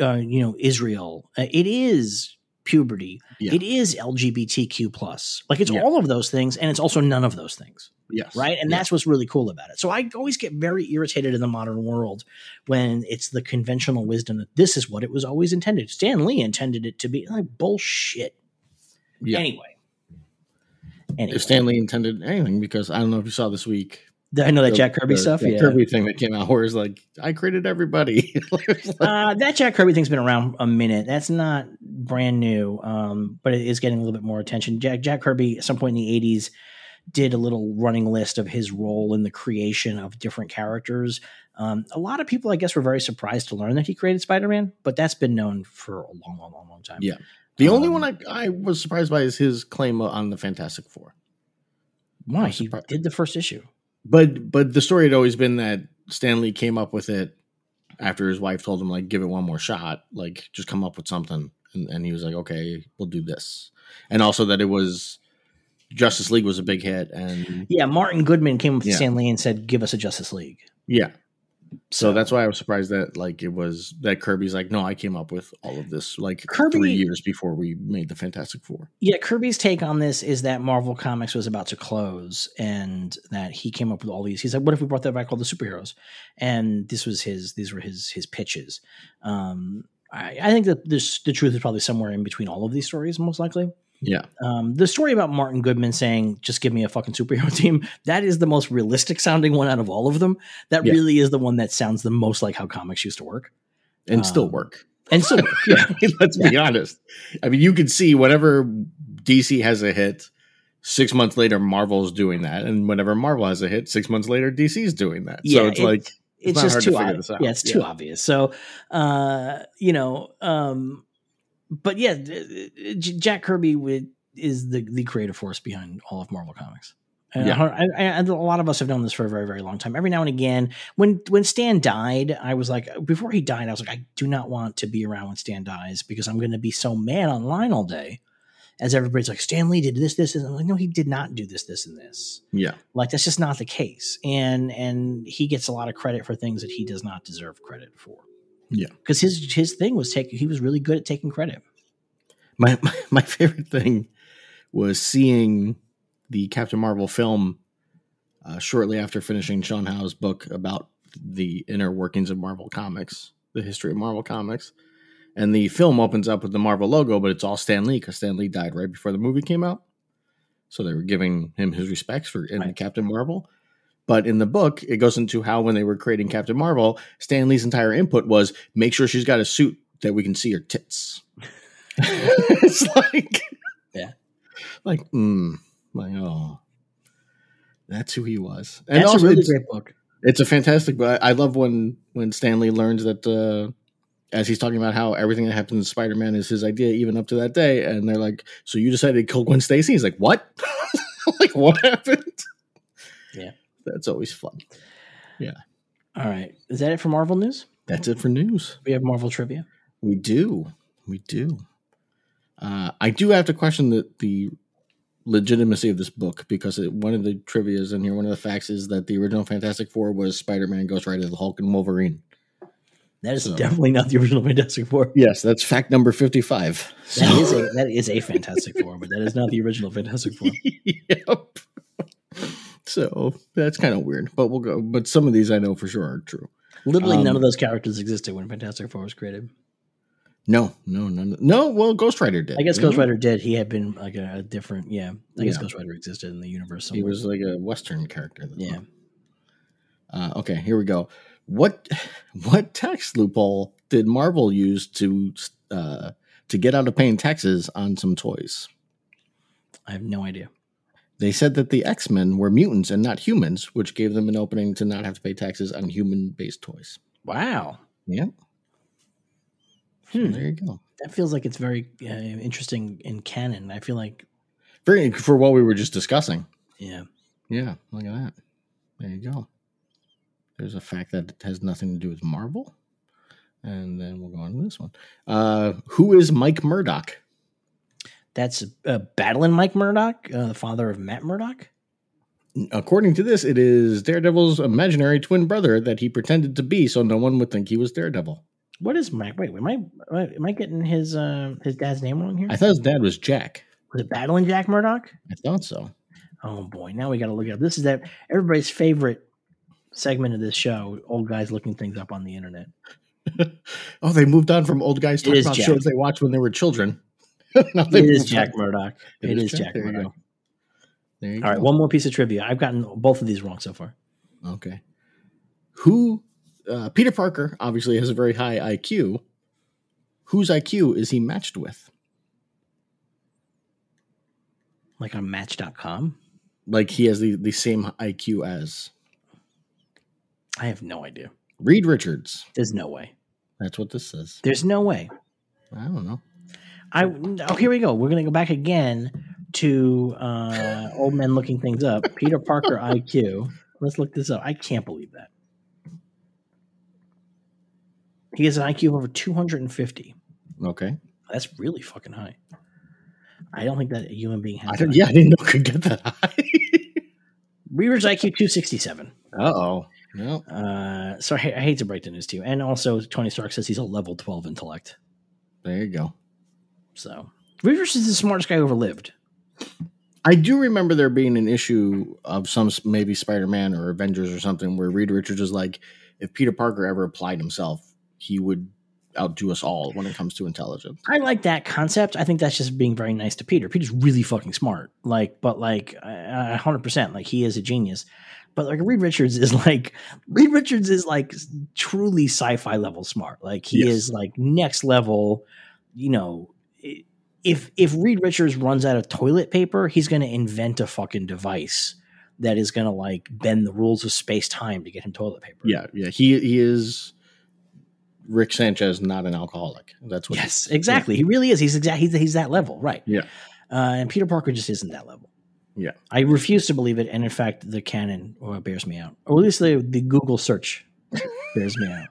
uh, you know, Israel. Uh, it is puberty. Yeah. It is LGBTQ plus. Like it's Yeah. all of those things, and it's also none of those things, Yes. right? And Yeah. that's what's really cool about it. So I always get very irritated in the modern world when it's the conventional wisdom that this is what it was always intended. Stan Lee intended it to be like bullshit. Yeah. Anyway. Anyway, If Stan Lee intended anything, because I don't know if you saw this week. I know that the- Jack Kirby the- stuff. the yeah, Kirby thing that came out where it's like, I created everybody. [LAUGHS] uh, that Jack Kirby thing's been around a minute. That's not brand new, um, but it is getting a little bit more attention. Jack Jack Kirby, at some point in the '80s, did a little running list of his role in the creation of different characters. Um, a lot of people, I guess, were very surprised to learn that he created Spider-Man, but that's been known for a long, long, long, long time. Yeah. the only Um, one I, I was surprised by is his claim on the Fantastic Four. Why he did the first issue? But but the story had always been that Stan Lee came up with it after his wife told him like give it one more shot, like just come up with something, and, and he was like, okay, we'll do this, and also that it was Justice League was a big hit, and Yeah, Martin Goodman came up with Yeah. Stan Lee and said, "Give us a Justice League." yeah. So that's why I was surprised that like it was that Kirby's like, no, I came up with all of this like Kirby- three years before we made the Fantastic Four. Yeah, Kirby's take on this is that Marvel Comics was about to close and that he came up with all these. He's like, what if we brought that back called the superheroes? And this was his, these were his, his pitches. Um, I, I think that this, the truth is probably somewhere in between all of these stories, most likely. Yeah. Um, the story about Martin Goodman saying, "Just give me a fucking superhero [LAUGHS] team," that is the most realistic sounding one out of all of them. That Yeah. really is the one that sounds the most like how comics used to work And still Um, work. and still work. Yeah, [LAUGHS] Let's be honest. I mean, you can see whenever DC has a hit, six months later, Marvel's doing that. And whenever Marvel has a hit, six months later, DC's doing that. Yeah, so it's, it's- like, it's, not just too obvious. Yeah, it's too Yeah. obvious. So, uh, you know, um, but yeah, d- d- J- Jack Kirby is the the creative force behind all of Marvel Comics. And Yeah. I, I, and a lot of us have known this for a very, very long time. Every now and again, when when Stan died, I was like, before he died, I was like, I do not want to be around when Stan dies because I'm going to be so mad online all day. As everybody's like, Stan Lee did this, this, and I'm like, no, he did not do this, this, and this. yeah. Like that's just not the case. And and he gets a lot of credit for things that he does not deserve credit for. Yeah. Because his his thing was taking he was really good at taking credit. My, [LAUGHS] my, my favorite thing was seeing the Captain Marvel film uh, shortly after finishing Sean Howe's book about the inner workings of Marvel Comics, the history of Marvel Comics. And the film opens up with the Marvel logo, but it's all Stan Lee because Stan Lee died right before the movie came out. So they were giving him his respects for in Right. Captain Marvel. But in the book, it goes into how when they were creating Captain Marvel, Stan Lee's entire input was make sure she's got a suit that we can see her tits. [LAUGHS] it's like, Yeah. like, mm, like, oh, that's who he was. And That's also, a really it's, great book. it's a fantastic. But I love when when Stan Lee learns that uh, as he's talking about how everything that happens in Spider Man is his idea, even up to that day. And they're like, "So you decided to kill Gwen Stacy?" He's like, "What? [LAUGHS] like what happened?" Yeah. That's always fun. Yeah. All right. Is that it for Marvel news? That's it for news. We have Marvel trivia. We do. We do. Uh, I do have to question the, the legitimacy of this book because it, one of the trivias in here, one of the facts is that the original Fantastic Four was Spider Man, Ghost Rider, the Hulk, and Wolverine. That is So- definitely not the original Fantastic Four. Yes, that's fact number 55. That is a that is a Fantastic Four, but that is not the original Fantastic Four. [LAUGHS] yep. So that's kind of weird, but we'll go. But some of these I know for sure are true. Literally Um, none of those characters existed when Fantastic Four was created. No, no, no, no. Well, Ghost Rider did. I guess Ghost? Rider did. He had been like a, a different, yeah. I guess Yeah. Ghost Rider existed in the universe. Somewhere. He was like a Western character. though. yeah. Uh, okay, here we go. What what tax loophole did Marvel use to uh, to get out of paying taxes on some toys? I have no idea. They said that the X Men were mutants and not humans, which gave them an opening to not have to pay taxes on human based toys. Wow. Yeah. So Hmm. there you go. That feels like it's very uh, interesting in canon. I feel like, Very for what we were just discussing. yeah. Yeah, look at that. There you go. There's a fact that has nothing to do with Marvel. And then we'll go on to this one. Uh, who is Mike Murdock? That's uh, Battling Mike Murdock, uh, the father of Matt Murdock. According to this, it is Daredevil's imaginary twin brother that he pretended to be, so no one would think he was Daredevil. What is Mike? Wait, am I am I getting his uh, his dad's name wrong here? I thought his dad was Jack. Was it Battling Jack Murdock? I thought so. Oh boy, now we got to look it up. This is that everybody's favorite segment of this show: old guys looking things up on the internet. [LAUGHS] Oh, they moved on from old guys talking about Jack. shows they watched when they were children. [LAUGHS] It is Jack. Murdock. It it is is Jack. Jack There you Murdock. There All right, go. one more piece of trivia. I've gotten both of these wrong so far. Okay. Who? Uh, Peter Parker obviously has a very high IQ. Whose IQ is he matched with? Like on Match.com. Like he has the, the same IQ as I have no idea. Reed Richards. There's no way. That's what this says. There's no way. I don't know. I oh here we go. We're gonna go back again to uh, old men looking things up. Peter Parker [LAUGHS] IQ. Let's look this up. I can't believe that. He has an IQ of over 250. Okay. That's really fucking high. I don't think that a human being has. I yeah, I didn't know it could get that high. [LAUGHS] Reader's IQ 267. uh oh. No. Uh, so I, I hate to break the news to you. And also, Tony Stark says he's a level 12 intellect. There you go. So Reavers is the smartest guy who ever lived. I do remember there being an issue of some maybe Spider Man or Avengers or something where Reed Richards was like, if Peter Parker ever applied himself, he would outdo us all when it comes to intelligence. I like that concept. I think that's just being very nice to Peter. Peter's really fucking smart. Like, but like, a hundred percent, like he is a genius. But like Reed Richards is like [LAUGHS] Reed Richards is like truly sci-fi level smart. Like he Yes. is like next level. You know, if if Reed Richards runs out of toilet paper, he's going to invent a fucking device that is going to like bend the rules of space time to get him toilet paper. Yeah, yeah. He he is Rick Sanchez, not an alcoholic. That's what. Yes, exactly. He really is. He's exact. He's, he's that level, right? Yeah. Uh, and Peter Parker just isn't that level. Yeah. I refuse to believe it, and in fact, the canon uh, bears me out, or at least the the Google search bears me out.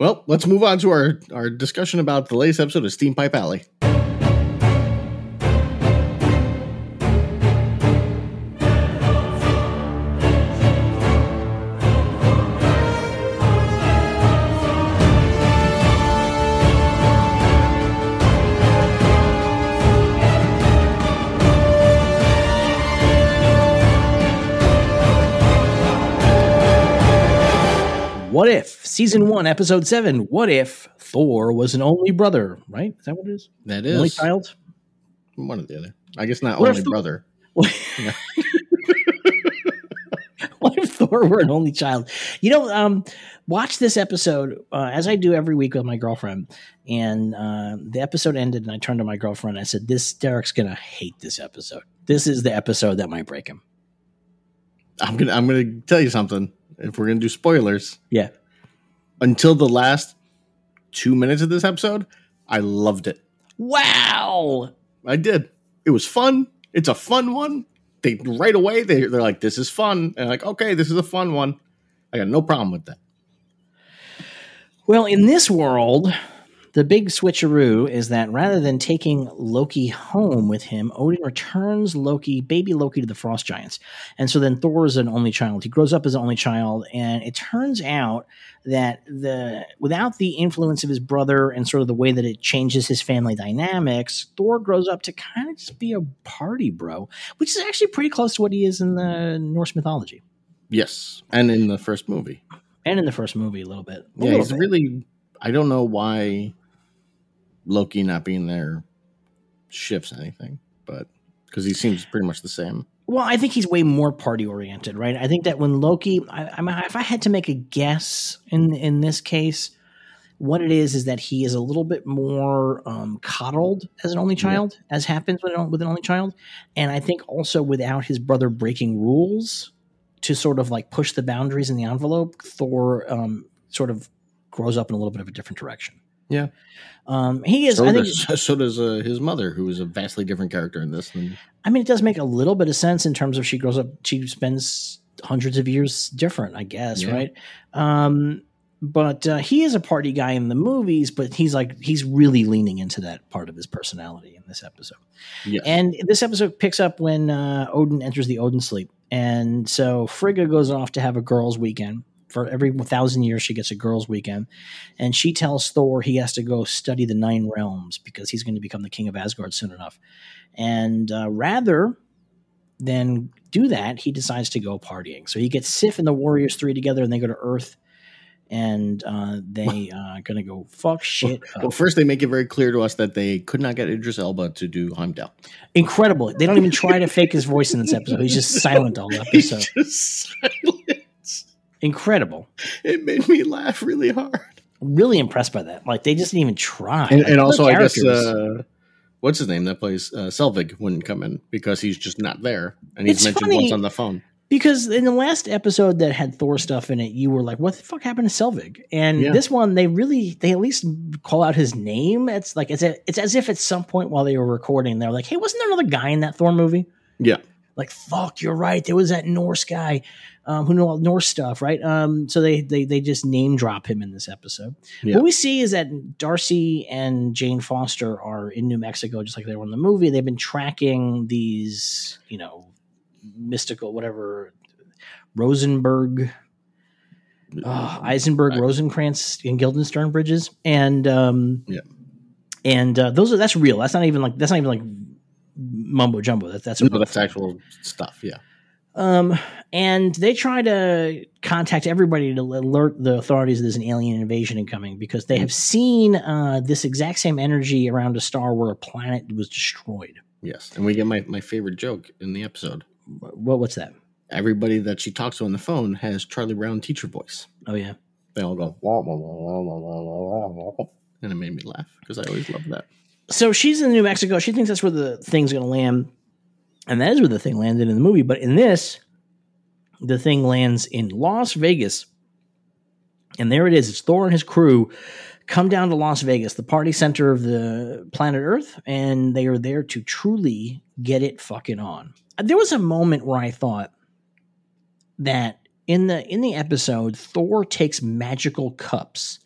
Well, let's move on to our our discussion about the latest episode of Steam Pipe Alley. Season one, episode seven? What if Thor was an only brother? Right? Is that what it is? That Only child. one or the other. I guess not What only the- brother. Yeah. [LAUGHS] what if Thor were an only child? You know, um, watch this episode uh, as I do every week with my girlfriend. And uh, the episode ended, and I turned to my girlfriend. And I said, "This Derek's gonna hate this episode. This is the episode that might break him." I'm gonna I'm gonna tell you something. If we're gonna do spoilers, Yeah. Until the last two minutes of this episode, I loved it. Wow. I did. It was fun. It's a fun one. They right away they they're like, "This is fun," and I'm like, "Okay, this is a fun one." I got no problem with that. Well, in this world, the big switcheroo is that rather than taking Loki home with him, Odin returns Loki, baby Loki, to the Frost Giants. And so then Thor is an only child. He grows up as an only child, and it turns out that the without the influence of his brother and sort of the way that it changes his family dynamics, Thor grows up to kind of just be a party bro, which is actually pretty close to what he is in the Norse mythology Yes, and in the first movie, and in the first movie a little bit. A yeah, little he's bit. really. I don't know why Loki not being there shifts anything, but because he seems pretty much the same. Well, I think he's way more party oriented, right? I think that when Loki, I, I mean, if I had to make a guess in in this case, what it is is that he is a little bit more um, coddled as an only Yeah. child, as happens with an, with an only child, and I think also without his brother breaking rules to sort of like push the boundaries in the envelope, Thor um, sort of grows up in a little bit of a different direction. Yeah. um, he is. So I think does, [LAUGHS] so does uh, his mother, who is a vastly different character in this than I mean, it does make a little bit of sense in terms of she grows up, she spends hundreds of years different, I guess, Yeah. right? Um, but uh, he is a party guy in the movies, but he's like, he's really leaning into that part of his personality in this episode. And this episode picks up when uh, Odin enters the Odin sleep. And so Frigga goes off to have a girls' weekend. For every thousand years, she gets a girls' weekend. And she tells Thor he has to go study the nine realms because he's going to become the king of Asgard soon enough. And uh, rather than do that, he decides to go partying. So he gets Sif and the Warriors three together and they go to Earth. And uh, they [LAUGHS] uh, gonna go fuck shit up. Well, first they make it very clear to us that they could not get Idris Elba to do Heimdall. Incredible. They don't even try to fake his voice in this episode. He's just [LAUGHS] silent all He's episode. just silent. Incredible. It made me laugh really hard. Really impressed by that. Like they just didn't even try. And, Like, and also, I guess uh, what's his name that plays uh, Selvig wouldn't come in because he's just not there, and he's It's mentioned funny. once on the phone. because in the last episode that had Thor stuff in it, you were like, "What the fuck happened to Selvig?" And Yeah. this one, they really they at least call out his name. It's like it's a, it's as if at some point while they were recording, they're like, "Hey, wasn't there another guy in that Thor movie?" Yeah, Like, fuck, you're right. There was that Norse guy um, who knew all Norse stuff, right? Um, so they they they just name drop him in this episode. Yeah. What we see is that Darcy and Jane Foster are in New Mexico, just like they were in the movie. They've been tracking these, you know, mystical whatever Rosenberg. uh, Eisenberg, Right. Rosenkrantz, and Guildenstern bridges, and um, Yeah. and uh, those are that's real. That's not even like that's not even like mumbo jumbo. That, that's no, that's thing. actual stuff. Yeah, Um, and they try to contact everybody to alert the authorities that there's an alien invasion incoming because they have seen uh, this exact same energy around a star where a planet was destroyed. Yes, and we get my, my favorite joke in the episode. What? What's that? Everybody that she talks to on the phone has Charlie Brown teacher voice. Oh yeah. They all go, "Wah, wah, wah, wah, wah, wah, wah, wah, wah," and it made me laugh because I always love that. So she's in New Mexico. She thinks that's where the thing's going to land, and that is where the thing landed in the movie. But in this, the thing lands in Las Vegas, and there it is. It's Thor and his crew come down to Las Vegas, the party center of the planet Earth, and they are there to truly get it fucking on. There was a moment where I thought that in the in the episode, Thor takes magical cups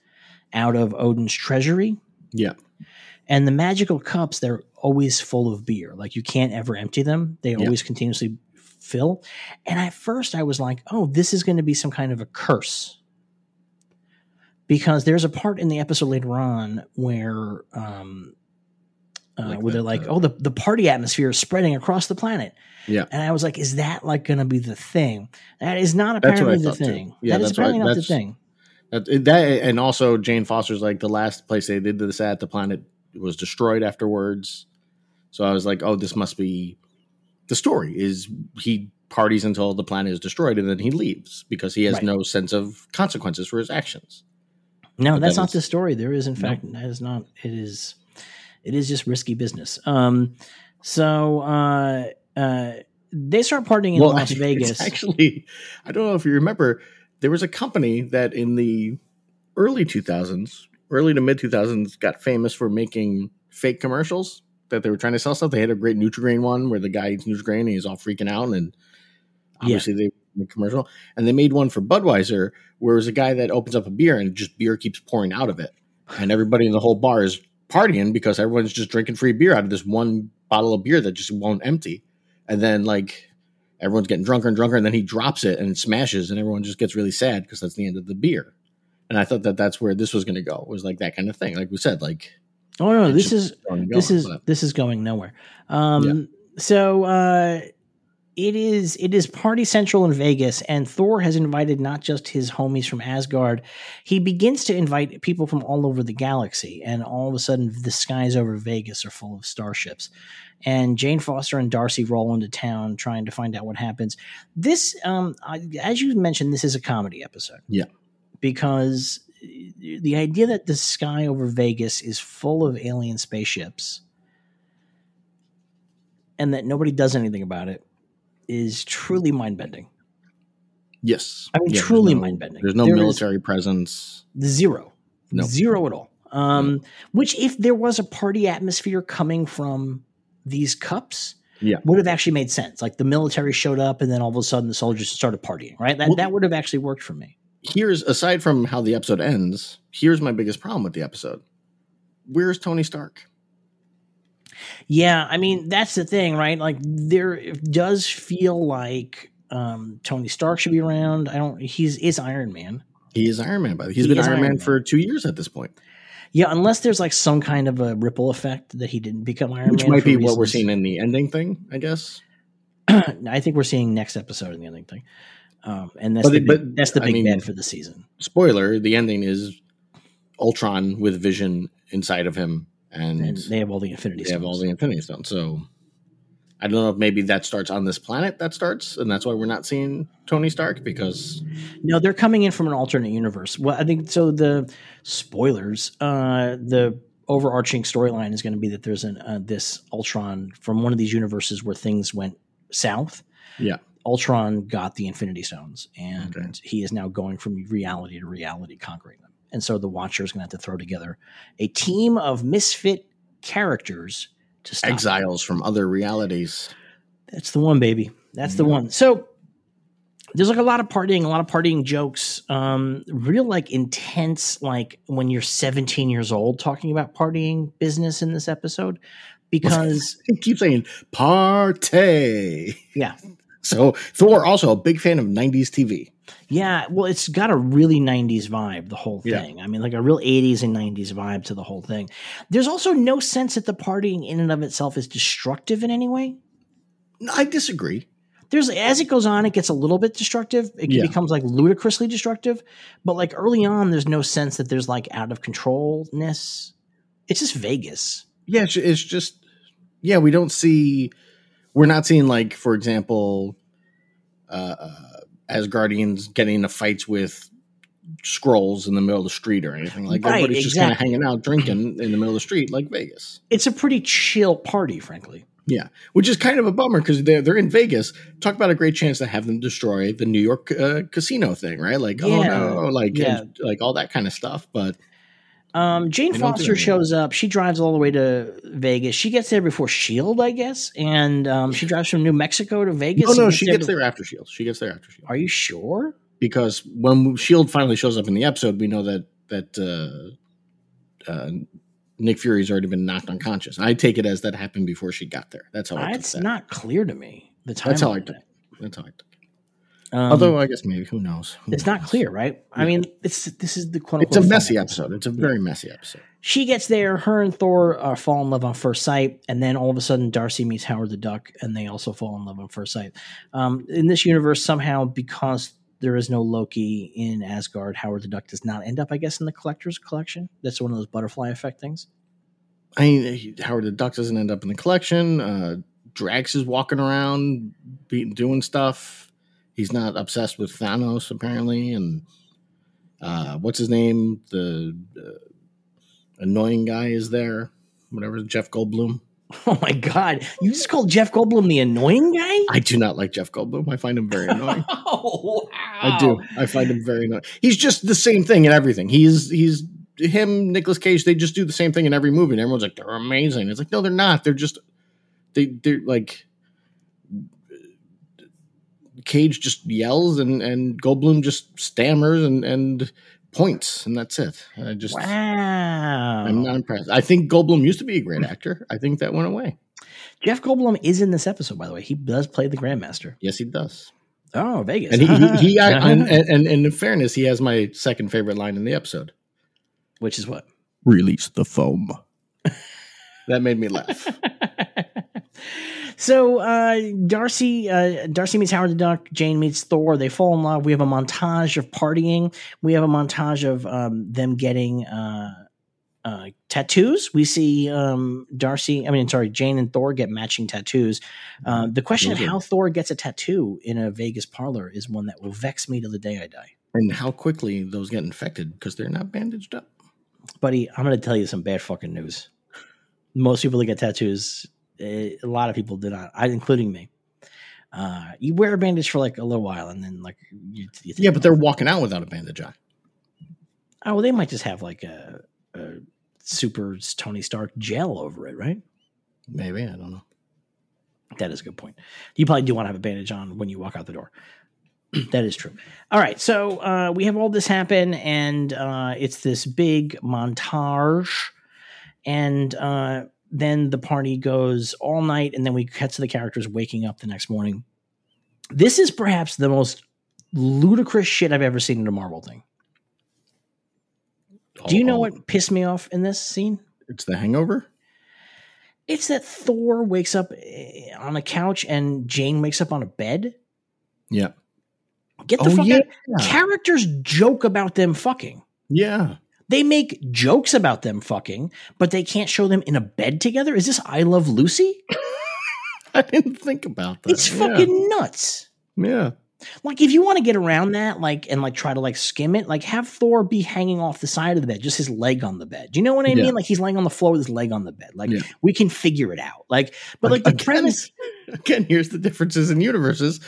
out of Odin's treasury, Yeah, and the magical cups they're always full of beer. Like you can't ever empty them; they Yeah. always continuously fill. And at first, I was like, "Oh, this is going to be some kind of a curse." Because there's a part in the episode later on where, um, uh, Like where they're like, uh, "Oh, the the party atmosphere is spreading across the planet," yeah. and I was like, "Is that like going to be the thing?" That is not That's apparently the too. thing. Yeah, that is that's apparently not the thing. That, that and also Jane Foster's like the last place they did this at the planet was destroyed afterwards. So I was like, oh, this must be the story. Is he parties until the planet is destroyed and then he leaves because he has Right. no sense of consequences for his actions. No, But that's not the story. There is, in fact, that is not. It is, it is just risky business. Um, so uh, uh, they start partying in Las [LAUGHS] it's Vegas. actually, I don't know if you remember, there was a company that in the early 2000s, early to mid 2000s, got famous for making fake commercials that they were trying to sell stuff. They had a great Nutrigrain one where the guy eats Nutrigrain and he's all freaking out, and obviously they made a commercial. And they made one for Budweiser where it was a guy that opens up a beer and just beer keeps pouring out of it, and everybody in the whole bar is partying because everyone's just drinking free beer out of this one bottle of beer that just won't empty. And then like everyone's getting drunker and drunker, and then he drops it and it smashes, and everyone just gets really sad because that's the end of the beer. And I thought that that's where this was going to go. It was like that kind of thing. Like we said, like oh no, this is going this is but- this is going nowhere. Um, so uh, it is it is Party Central in Vegas, and Thor has invited not just his homies from Asgard. He begins to invite people from all over the galaxy, and all of a sudden, the skies over Vegas are full of starships. And Jane Foster and Darcy roll into town trying to find out what happens. This, um, I, as you mentioned, this is a comedy episode. Yeah. Because the idea that the sky over Vegas is full of alien spaceships and that nobody does anything about it is truly mind bending. yes, I mean, Yeah, truly no- mind-bending. There's no There military presence. Zero. No. Zero at all. Um, Which, if there was a party atmosphere coming from these cups, Yeah. would have actually made sense. Like the military showed up, and then all of a sudden the soldiers started partying. Right? That Well- that would have actually worked for me. Here's aside from how the episode ends. Here's my biggest problem with the episode. Where's Tony Stark? Yeah, I mean that's the thing, right? Like there it does feel like um, Tony Stark should be around. I don't. He's is Iron Man. He is Iron Man, but he's He been Iron, Iron Man, Man. for two years at this point, Yeah, unless there's like some kind of a ripple effect that he didn't become Iron Man, which Man. might be what we're seeing in the ending thing, I guess. [CLEARS THROAT] I think we're seeing next episode in the ending thing, um, and that's But the big, but, that's the I mean- for the season. Spoiler: the ending is Ultron with Vision inside of him, and, And they have all the Infinity they have all the Infinity Stones. So I don't know if maybe that starts on this planet. That starts, and that's why we're not seeing Tony Stark because No, they're coming in from an alternate universe. Well, I think so. The spoilers, uh, the overarching storyline is going to be that there's an uh, this Ultron from one of these universes where things went south. Yeah. Ultron got the Infinity Stones, and Okay. he is now going from reality to reality, conquering them. And so the Watcher is going to have to throw together a team of misfit characters to stop. exiles from other realities. That's the one, baby. That's the Yeah. one. So there's like a lot of partying, a lot of partying jokes. Um, real like intense, like when you're 17 years old talking about partying business in this episode, [LAUGHS] because He keeps saying party. yeah, So Thor also a big fan of '90s TV. yeah. Well, it's got a really 90s vibe. The whole Yeah. thing. I mean, like a real 80s and 90s vibe to the whole thing. There's also no sense that the partying in and of itself is destructive in any way. I disagree. there's as it goes on, it gets a little bit destructive. It Yeah. becomes like ludicrously destructive. But like early on, there's no sense that there's like out of controlness. It's just Vegas. Yeah, it's just yeah, we don't see we're not seeing like for example uh, uh Asgardians getting into fights with Skrulls in the middle of the street or anything like Right, everybody's just kind of exactly. hanging out drinking in the middle of the street like Vegas. It's a pretty chill party, frankly. Yeah, which is kind of a bummer because they're they're in Vegas. Talk about a great chance to have them destroy the New York uh, casino thing, right? Like, oh no, like Yeah. and, like all that kind of stuff. But Um, Jane They don't do Foster shows up. She drives all the way to Vegas. She gets there before Shield, I guess, and um, she drives from New Mexico to Vegas. oh no, and she there gets to- there after Shield. She gets there after Shield Are you sure? because when Shield finally shows up in the episode, we know that that uh, uh, Nick Fury's already been knocked unconscious. I take it as that happened before she got there. That's how I took that. not clear to me. The time. That's how I took. That's how I took. Um, Although I guess maybe who knows? Who it's not clear, right? I mean, it's this is the quote It's a messy fun episode. It's a very messy episode. She gets there. Her and Thor uh, fall in love on first sight, and then all of a sudden, Darcy meets Howard the Duck, and they also fall in love on first sight. Um, in this universe, somehow, because there is no Loki in Asgard, Howard the Duck does not end up, I guess, in the collector's collection. That's one of those butterfly effect things. I mean, he- Howard the Duck doesn't end up in the collection. Uh, Drax is walking around, be, doing stuff. He's not obsessed with Thanos apparently, and uh, what's his name? The uh, annoying guy is there. Whatever, Jeff Goldblum. [LAUGHS] Oh my God! You just called Jeff Goldblum the annoying guy? I do not like Jeff Goldblum. I find him very [LAUGHS] annoying. Oh, wow. I do. I find him very annoying. He's just the same thing in everything. He's he's him, Nicolas Cage. They just do the same thing in every movie, and everyone's like, they're amazing. It's like, no, they're not. They're just they they're like Cage just yells and and Goldblum just stammers and and points, and that's it. I just Wow. I'm not impressed. I think Goldblum used to be a great actor. I think that went away. Jeff Goldblum is in this episode, by the way. He does play the Grandmaster. Yes, he does. Oh, Vegas. And he, he, he I, [LAUGHS] and, and, and in fairness, he has my second favorite line in the episode. Which is what? Release the foam. that made me laugh. [LAUGHS] so uh, Darcy, uh, Darcy meets Howard the Duck. Jane meets Thor. They fall in love. We have a montage of partying. We have a montage of um, them getting uh, uh, tattoos. We see um, Darcy. I mean, sorry, Jane and Thor get matching tattoos. Uh, the question of how Thor gets a tattoo in a Vegas parlor is one that will vex me to the day I die. and how quickly those get infected because they're not bandaged up. buddy, I'm going to tell you some bad fucking news. Most people that get tattoos, eh, a lot of people do not, I, including me. Uh, you wear a bandage for like a little while, and then like you, you Yeah, but they're walking out without a bandage on. oh, well, they might just have like a, a super Tony Stark gel over it, right? Maybe I don't know. That is a good point. You probably do want to have a bandage on when you walk out the door. [CLEARS THROAT] that is true. All right, so uh, we have all this happen, and uh, it's this big montage, and uh, then the party goes all night, and then we cut to the characters waking up the next morning. This is perhaps the most ludicrous shit I've ever seen in a Marvel thing. Do you know what pissed me off in this scene? It's the Hangover. It's that Thor wakes up eh, on a couch and Jane wakes up on a bed. Yeah. Get the Oh, fuck yeah. out. Characters joke about them fucking. Yeah. They make jokes about them fucking, but they can't show them in a bed together. Is this I Love Lucy? [LAUGHS] I didn't think about that. It's Yeah. fucking nuts. Yeah. Like if you want to get around that, like and like try to like skim it, like have Thor be hanging off the side of the bed, just his leg on the bed. Do you know what I Yeah. mean? Like he's laying on the floor with his leg on the bed. Like Yeah. we can figure it out. Like, but like the Again- premise, [LAUGHS] Again, here's the differences in universes.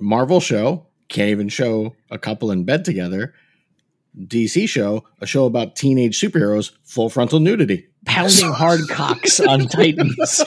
Marvel show can't even show a couple in bed together. DC show a show about teenage superheroes, full frontal nudity. pounding hard cocks on [LAUGHS] Titans.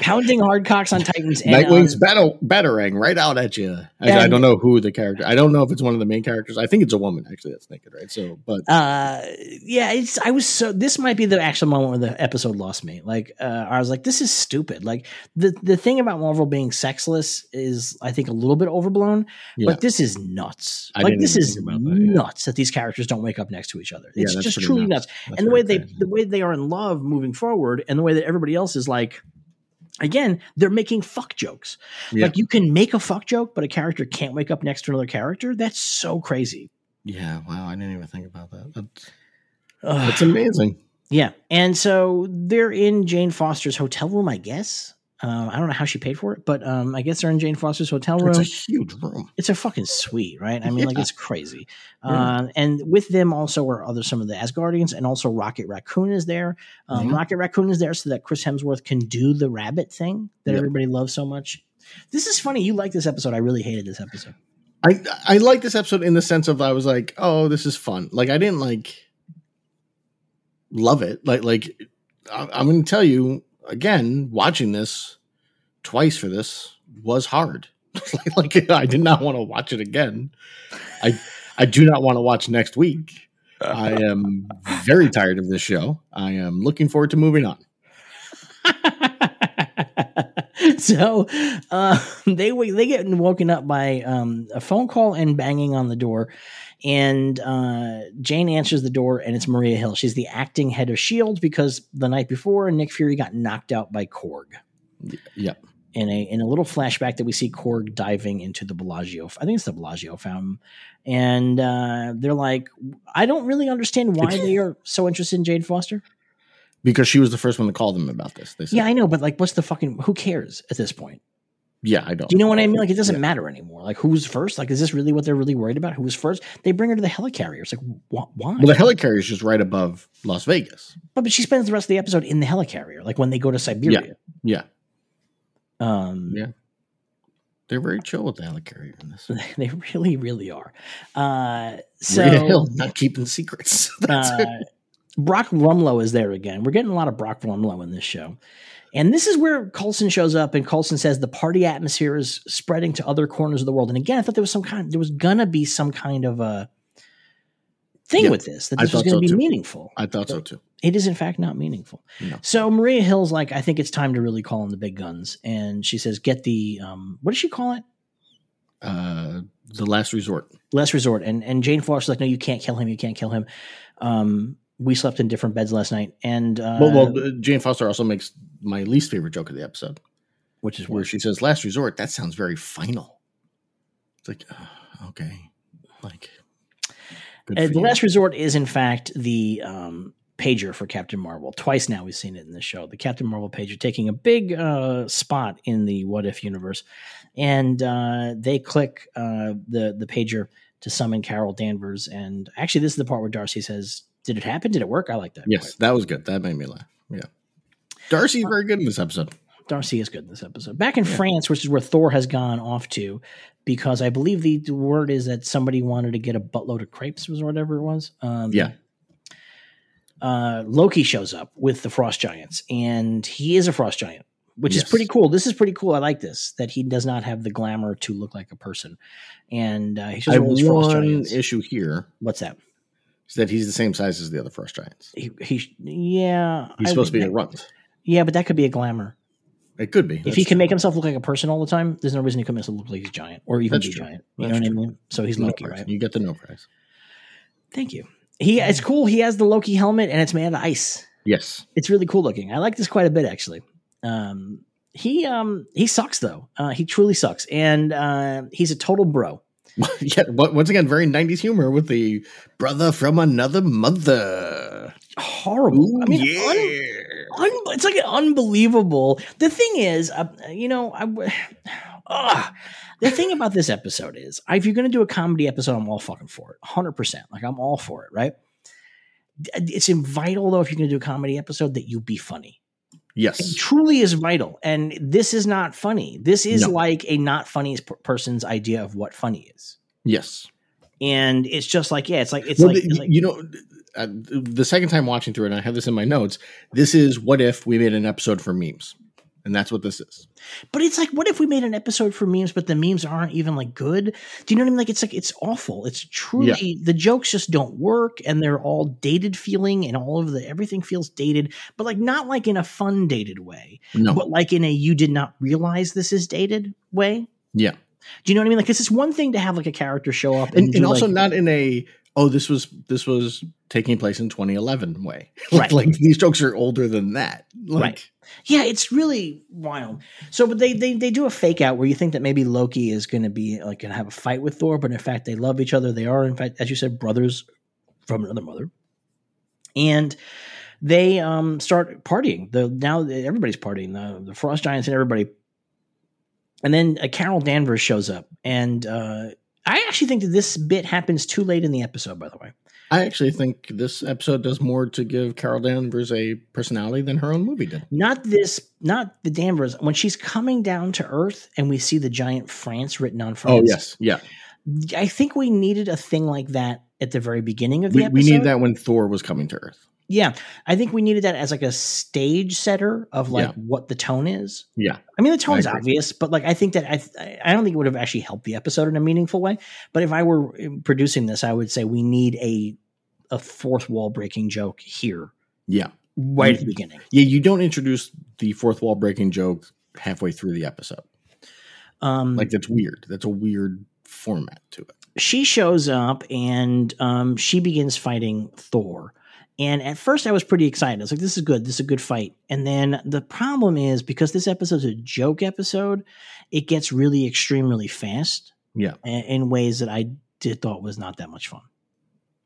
Pounding hard cocks on Titans. And, Nightwing's um, battle battering right out at you. I, And- I don't know who the character. I don't know if it's one of the main characters. I think it's a woman actually that's naked, right? So, but uh yeah it's i was so this might be the actual moment where the episode lost me like uh i was like this is stupid like the the thing about marvel being sexless is i think a little bit overblown yeah, but this is nuts I like this is that, yeah. nuts that these characters don't wake up next to each other it's that's just truly nuts. nuts, and the way very they the way they are in love moving forward and the way that everybody else is like again, they're making fuck jokes. Yeah. Like you can make a fuck joke, but a character can't wake up next to another character. That's so crazy. Yeah, wow, I didn't even think about that. That's, that's amazing. Yeah. And so they're in Jane Foster's hotel room, I guess. Uh, I don't know how she paid for it, but um, I guess they're in Jane Foster's hotel room. It's a huge room. it's a fucking suite, right? I mean, like it's crazy. Yeah. Uh, and with them also are other some of the Asgardians, and also Rocket Raccoon is there. Um. Rocket Raccoon is there so that Chris Hemsworth can do the rabbit thing that Yep. everybody loves so much. This is funny. You like this episode? I really hated this episode. I I like this episode in the sense of I was like, oh, this is fun. Like I didn't like love it. Like like I, I'm going to tell you again, watching this twice for this was hard. [LAUGHS] like, like I did not want to watch it again. I I do not want to watch next week. [LAUGHS] I am very tired of this show. I am looking forward to moving on. [LAUGHS] so uh, they they get woken up by um, a phone call and banging on the door, and uh, Jane answers the door, and it's Maria Hill. She's the acting head of Shield because the night before Nick Fury got knocked out by Korg. Yep. In a in a little flashback that we see Korg diving into the Bellagio, I think it's the Bellagio fountain, and uh, they're like, I don't really understand why they are so interested in Jane Foster. Because she was the first one to call them about this. They said, Yeah, I know, but like, what's the fucking? Who cares at this point? Yeah, I don't. Do you know what I mean? Like, it doesn't Yeah. matter anymore. Like, who's first? Like, is this really what they're really worried about? Who was first? They bring her to the helicarrier. It's like, wh- why? Well, the helicarrier is just right above Las Vegas. but, but she spends the rest of the episode in the helicarrier, like when they go to Siberia. Yeah. Um, Yeah. They're very chill with the helicarrier in this. [LAUGHS] they really, really are. Uh, so, [LAUGHS] not keeping secrets. [LAUGHS] That's uh, Brock Rumlow is there again. We're getting a lot of Brock Rumlow in this show. And this is where Coulson shows up, and Coulson says the party atmosphere is spreading to other corners of the world. And again, I thought there was some kind, there was gonna be some kind of a thing Yeah, with this that this was gonna so be too. meaningful. I thought so too. It is in fact not meaningful. No. So Maria Hill's like, I think it's time to really call in the big guns, and she says, "Get the um, what does she call it? Uh, the last resort. Last resort." And and Jane Foster's like, "No, you can't kill him. You can't kill him." Um, we slept in different beds last night, and uh, well, well, uh, Jane Foster also makes my least favorite joke of the episode, which is where she says "last resort." That sounds very final. It's like, uh, okay, like Uh, the you. last resort is in fact the um, pager for Captain Marvel. Twice now we've seen it in the show. The Captain Marvel pager taking a big uh, spot in the What If universe, and uh, they click uh, the the pager to summon Carol Danvers. And actually, this is the part where Darcy says, "Did it happen? Did it work?" I like that. Yes, that was good. That made me laugh. Yeah, Darcy's very good in this episode. Darcy is good in this episode. Back in France, which is where Thor has gone off to, because I believe the, word is that somebody wanted to get a buttload of crepes or whatever it was. Um, Yeah. Uh, Loki shows up with the Frost Giants, and he is a Frost Giant, which is pretty cool. This is pretty cool. I like this that he does not have the glamour to look like a person, and uh, he shows up with Frost one Giants. issue here What's that? Is that he's the same size as the other Frost Giants. He, he yeah, He's I supposed to be a runt. Yeah, but that could be a glamour. It could be if he can make himself look like a person all the time, there's no reason he couldn't make himself look like he's giant or even That's be true. giant. You That's know what I mean? So he's no Loki, price. right? You get the no prize. Thank you. He it's cool. He has the Loki helmet and it's made out of ice. Yes. It's really cool looking. I like this quite a bit actually. Um, he um he sucks though. Uh, he truly sucks, and uh, he's a total bro. [LAUGHS] yeah. Once again, very '90s humor with the brother from another mother. Horrible. I mean, yeah. un- un- it's like unbelievable. The thing is, uh, you know, I. [SIGHS] Ugh. The thing about this episode is, if you're going to do a comedy episode, I'm all fucking for it, hundred percent. Like I'm all for it, right? It's vital though, if you're going to do a comedy episode, that you be funny. It yes. truly is vital. And this is not funny. This is No. like a not funny person's idea of what funny is. Yes. And it's just like, yeah, it's like, it's Well, like, the- it's like you know, uh, the second time watching through it, and I have this in my notes. This is what if we made an episode for memes, and that's what this is. but it's like, what if we made an episode for memes, but the memes aren't even like good? Do you know what I mean? Like, it's like, it's awful. It's truly, the jokes just don't work and they're all dated feeling and all of the, everything feels dated, but like, not like in a fun dated way, No. but like in a you did not realize this is dated way. yeah. Do you know what I mean? Like, it's just one thing to have like a character show up and, And, and also like- not in a oh, this was this was taking place in 2011 way. [LAUGHS] Right. like these jokes are older than that. Like, Right. Yeah, it's really wild. So, but they they they do a fake out where you think that maybe Loki is going to be like going to have a fight with Thor, but in fact they love each other. They are in fact, as you said, brothers from another mother, and they um start partying. The now everybody's partying. The the Frost Giants and everybody. And then uh, Carol Danvers shows up, and uh, I actually think that this bit happens too late in the episode. By the way, I actually think this episode does more to give Carol Danvers a personality than her own movie did. not this, not the Danvers. When she's coming down to Earth, and we see the giant France written on oh, France. Oh yes, yeah. I think we needed a thing like that at the very beginning of the We, episode. we need that when Thor was coming to Earth. Yeah, I think we needed that as like a stage setter of like Yeah. what the tone is. Yeah, I mean, the tone is obvious, but like I think that I I don't think it would have actually helped the episode in a meaningful way. But if I were producing this, I would say we need a a fourth wall breaking joke here yeah, right at the beginning. yeah. You don't introduce the fourth wall breaking joke halfway through the episode. Um, Like that's weird. That's a weird format to it. she shows up and um, she begins fighting Thor. And at first, I was pretty excited. I was like, "This is good. This is a good fight." And then the problem is because this episode's a joke episode, it gets really extreme really fast. Yeah. in ways that I did thought was not that much fun.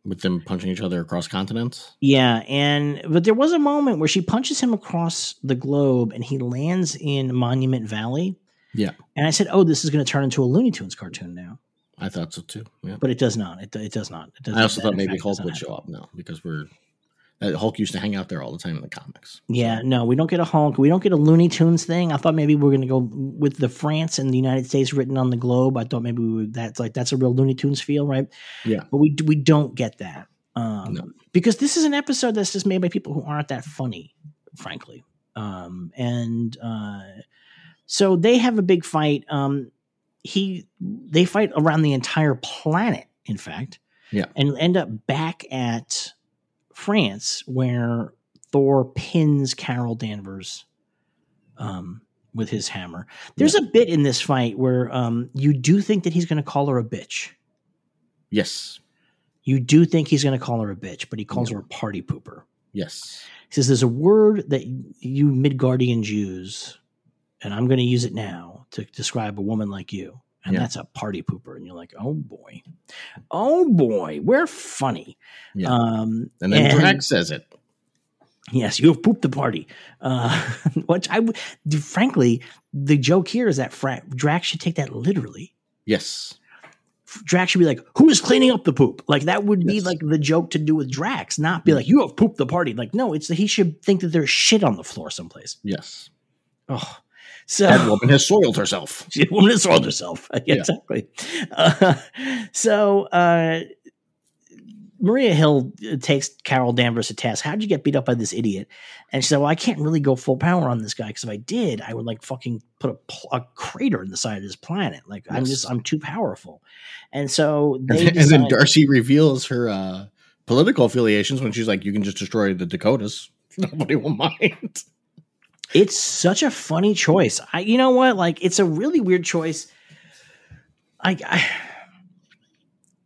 With them punching each other across continents. Yeah, and but there was a moment where she punches him across the globe, and he lands in Monument Valley. Yeah. and I said, "Oh, this is going to turn into a Looney Tunes cartoon now," I thought so too. Yeah. but it does not. It, it does not. It does I also thought maybe Hulk would happen. show up now because we're that Hulk used to hang out there all the time in the comics. Yeah, no, we don't get a Hulk. We don't get a Looney Tunes thing. I thought maybe we are going to go with the France and the United States written on the globe. I thought maybe we would, that's like that's a real Looney Tunes feel, right? Yeah. but we we don't get that um, No. because this is an episode that's just made by people who aren't that funny, frankly. Um, and uh, so they have a big fight. Um, he they fight around the entire planet, in fact. Yeah. and end up back at France where Thor pins Carol Danvers um, with his hammer. There's a bit in this fight where um, you do think that he's going to call her a bitch. Yes. You do think he's going to call her a bitch, but he calls her a party pooper. Yes. He says there's a word that you Midgardians use, and I'm going to use it now to describe a woman like you, and Yeah. that's a party pooper. And you're like, oh boy, oh boy, we're funny. Yeah. Um, And then Drax says it. Yes, you have pooped the party. Uh, [LAUGHS] which I, frankly, the joke here is that Fra- Drax should take that literally. Yes. Drax should be like, "Who is cleaning up the poop?" Like that would be like the joke to do with Drax, not be like, "You have pooped the party." Like, no, it's that he should think that there's shit on the floor someplace. Yes. Oh, so That woman has soiled herself. [LAUGHS] she woman has soiled herself. [LAUGHS] Yeah. Exactly. Uh, [LAUGHS] so uh, Maria Hill takes Carol Danvers to task. How'd you get beat up by this idiot? And she said, "Well, I can't really go full power on this guy because if I did, I would like fucking put a, a crater in the side of this planet. Like I'm just I'm too powerful." And so And, they then- and then Darcy reveals her uh, political affiliations when she's like, "You can just destroy the Dakotas. Nobody will mind." It's such a funny choice. I, you know what? Like, it's a really weird choice. I, I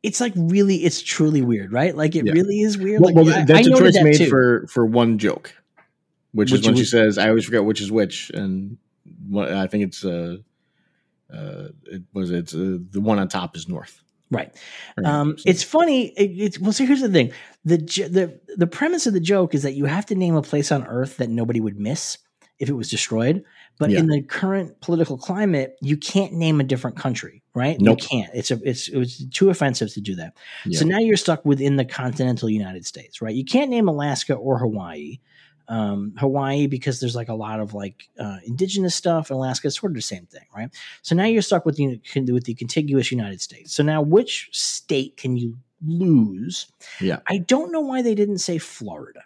it's like really, it's truly weird, right? Like, it Yeah. really is weird. Well, like, well, I- I that's a choice that made too. for for one joke, which, Which is when she says, "I always forget which is which," and what, I think it's uh, uh, it was it's uh, the one on top is north. right. Right. Um, it's funny. It, it's well. So here's the thing: the the the premise of the joke is that you have to name a place on Earth that nobody would miss if it was destroyed. But Yeah. in the current political climate, you can't name a different country, right? Nope. You can't. It's a it's it was too offensive to do that. Yeah. So now you're stuck within the continental United States, right? You can't name Alaska or Hawaii. Um, Hawaii because there's like a lot of like uh, indigenous stuff. and Alaska is sort of the same thing, right? So now you're stuck with the with the contiguous United States. So now which state can you lose? Yeah. I don't know why they didn't say Florida.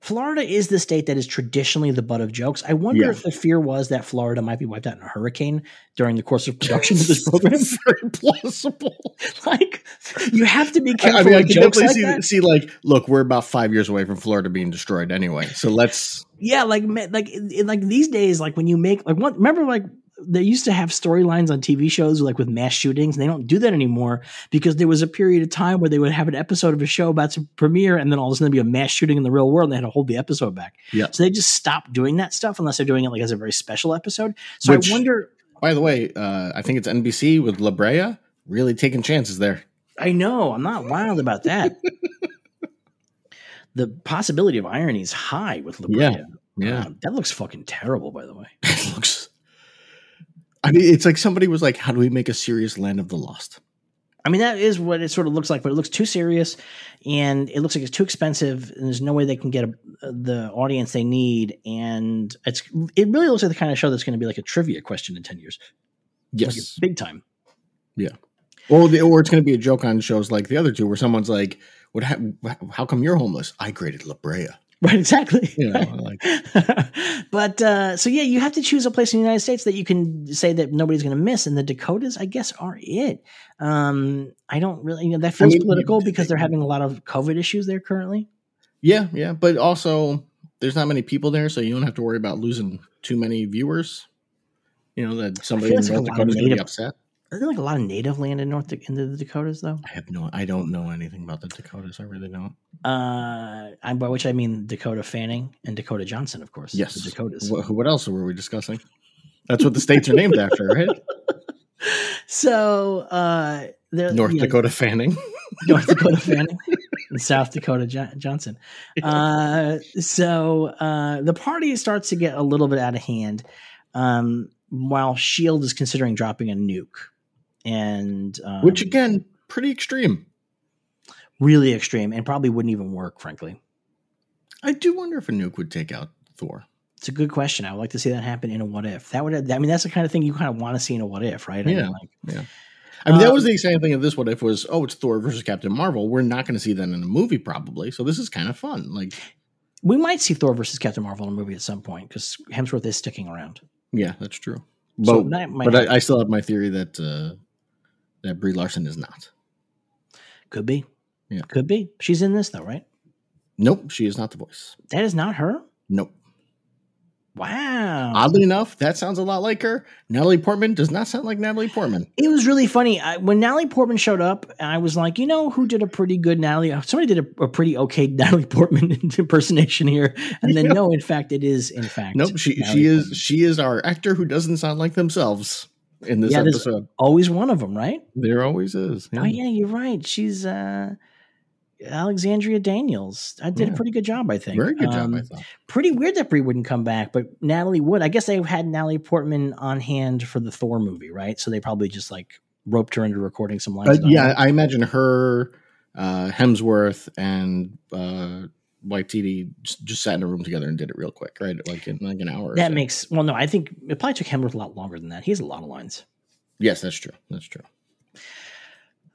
Florida is the state that is traditionally the butt of jokes. I wonder Yeah. if the fear was that Florida might be wiped out in a hurricane during the course of production of this [LAUGHS] program. very plausible. [LAUGHS] like you have to be careful I mean, I can jokes definitely like see, that. see, like, look, we're about five years away from Florida being destroyed anyway. So let's, Yeah, like like like these days, like when you make like one, remember like they used to have storylines on TV shows like with mass shootings, and they don't do that anymore because there was a period of time where they would have an episode of a show about to premiere, and then all of a sudden there'd be a mass shooting in the real world, and they had to hold the episode back. Yeah. So they just stopped doing that stuff unless they're doing it like as a very special episode. So Which- I wonder. By the way, uh, I think it's NBC with La Brea really taking chances there. I know I'm not wild about that. the possibility of irony is high with La Brea. Yeah. Yeah. That looks fucking terrible, by the way. [LAUGHS] it looks. I mean, it's like somebody was like, "How do we make a serious Land of the Lost?" I mean, that is what it sort of looks like, but it looks too serious, and it looks like it's too expensive. And there's no way they can get a, the audience they need, and it's it really looks like the kind of show that's going to be like a trivia question in ten years, like Yes. big time. Yeah, or the, or it's going to be a joke on shows like the other two, where someone's like, "What? Ha- how come you're homeless? I graded La Brea." [LAUGHS] Right, exactly. You know, like [LAUGHS] but uh, so yeah, you have to choose a place in the United States that you can say that nobody's going to miss, and the Dakotas, I guess, are it. Um, I don't really, you know, that feels mean, political because they're having a lot of COVID issues there currently. yeah, yeah, but also there's not many people there, so you don't have to worry about losing too many viewers. You know that somebody in it's like a North Dakota is going to be upset. Are there like a lot of native land in North in the Dakotas though? I have no, I don't know anything about the Dakotas. I really don't. Uh, I, by which I mean Dakota Fanning and Dakota Johnson, of course. Yes, the Dakotas. What, what else were we discussing? That's what the states are named after, right? [LAUGHS] So uh, North yeah, Dakota Fanning. [LAUGHS] North Dakota Fanning, and South Dakota jo- Johnson. Uh, so uh, the party starts to get a little bit out of hand, um, while Shield is considering dropping a nuke, and um, which again, pretty extreme. really extreme and probably wouldn't even work. Frankly, I do wonder if a nuke would take out Thor. it's a good question. I would like to see that happen in a what if. That would. I mean, that's the kind of thing you kind of want to see in a what if, right? I mean, Yeah. I mean, that Um, was the exciting thing of this. What if was oh, it's Thor versus Captain Marvel. We're not going to see that in a movie probably. So this is kind of fun. Like, we might see Thor versus Captain Marvel in a movie at some point because Hemsworth is sticking around. yeah, that's true. So But might but I, I still have my theory that uh, that Brie Larson is not. could be. Yeah. Could be. She's in this though, right? Nope, she is not the voice. That is not her. Nope. Wow. Oddly enough, that sounds a lot like her. Natalie Portman does not sound like Natalie Portman. it was really funny I, when Natalie Portman showed up. I was like, you know, who did a pretty good Natalie? Uh, somebody did a, a pretty okay [LAUGHS] Natalie Portman [LAUGHS] impersonation here, and then Yeah. no, in fact, it is in fact. Nope, she Natalie she is Portman. she is our actor who doesn't sound like themselves in this Yeah, episode. always one of them, right? There always is. Oh yeah, you're right. She's uh, Alexandra Daniels. I did Yeah. a pretty good job, I think. Very good Um, job, I thought. pretty weird that Brie wouldn't come back, but Natalie would. I guess they had Natalie Portman on hand for the Thor movie, right? So they probably just like roped her into recording some lines. Uh, yeah. I imagine her, uh, Hemsworth, and uh, Waititi just, just sat in a room together and did it real quick, right? Like in like an hour. or that so. makes well. No, I think it probably took Hemsworth a lot longer than that. He has a lot of lines. yes, that's true. That's true.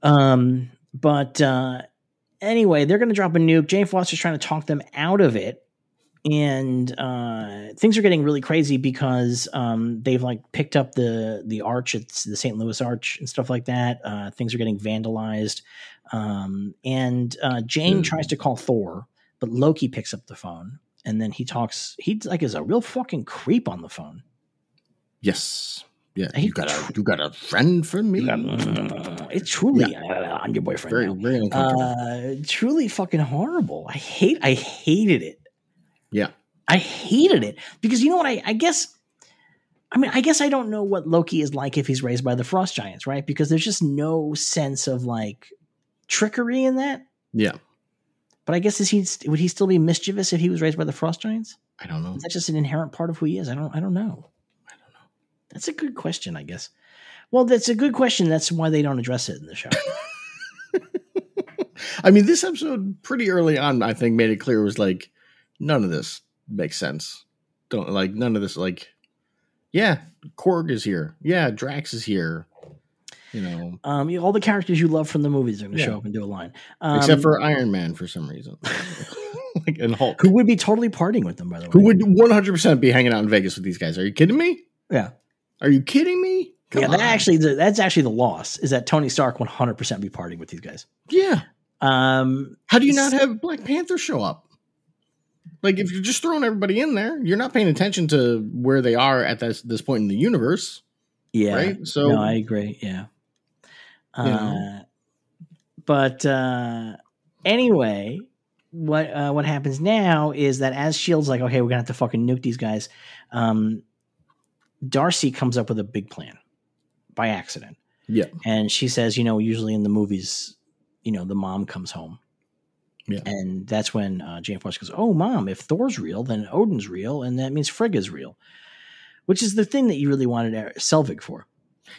Um, but uh, anyway, they're going to drop a nuke. Jane Foster's trying to talk them out of it. And uh, things are getting really crazy because um, they've like picked up the the arch, it's the St. Louis Arch and stuff like that. Uh, things are getting vandalized, um, and uh, Jane Hmm. tries to call Thor, but Loki picks up the phone, and then he talks. He like is a real fucking creep on the phone. Yes. Yeah. He- You got a you got a friend for me. It's truly, uh, I'm your boyfriend. Very now. very uncomfortable. uh truly fucking horrible i hate i hated it yeah. i hated it because you know what i i guess i mean i guess i don't know what loki is like if he's raised by the frost giants right because there's just no sense of like trickery in that Yeah. But i guess is he would he still be mischievous if he was raised by the frost giants I don't know. is that just an inherent part of who he is i don't i don't know i don't know that's a good question i guess well that's a good question that's why they don't address it in the show [LAUGHS] [LAUGHS] I mean, this episode pretty early on, I think, made it clear it was like none of this makes sense. Don't like none of this. Like, yeah, Korg is here. Yeah, Drax is here. You know, um you- all the characters you love from the movies are going to Yeah. show up and do a line um, except for Iron Man for some reason, [LAUGHS] like and Hulk, who would be totally partying with them, by the way. who would one hundred percent be hanging out in Vegas with these guys. Are you kidding me? Yeah, Are you kidding me? Come yeah. That on. actually, that's actually the loss is that Tony Stark 100 percent be partying with these guys. yeah. Um, How do you not have Black Panther show up? Like, if you're just throwing everybody in there, you're not paying attention to where they are at this this point in the universe. Yeah. right? So no, I agree. Yeah. Uh, know. but uh, anyway, what uh, what happens now is that as Shield's like, okay, we're gonna have to fucking nuke these guys. Um, Darcy comes up with a big plan by accident, yeah, and she says, you know, usually in the movies, you know, the mom comes home. Yeah. And that's when uh, Jane Foster goes, "Oh, mom! If Thor's real, then Odin's real, and that means Frigga's real," which is the thing that you really wanted Selvig for.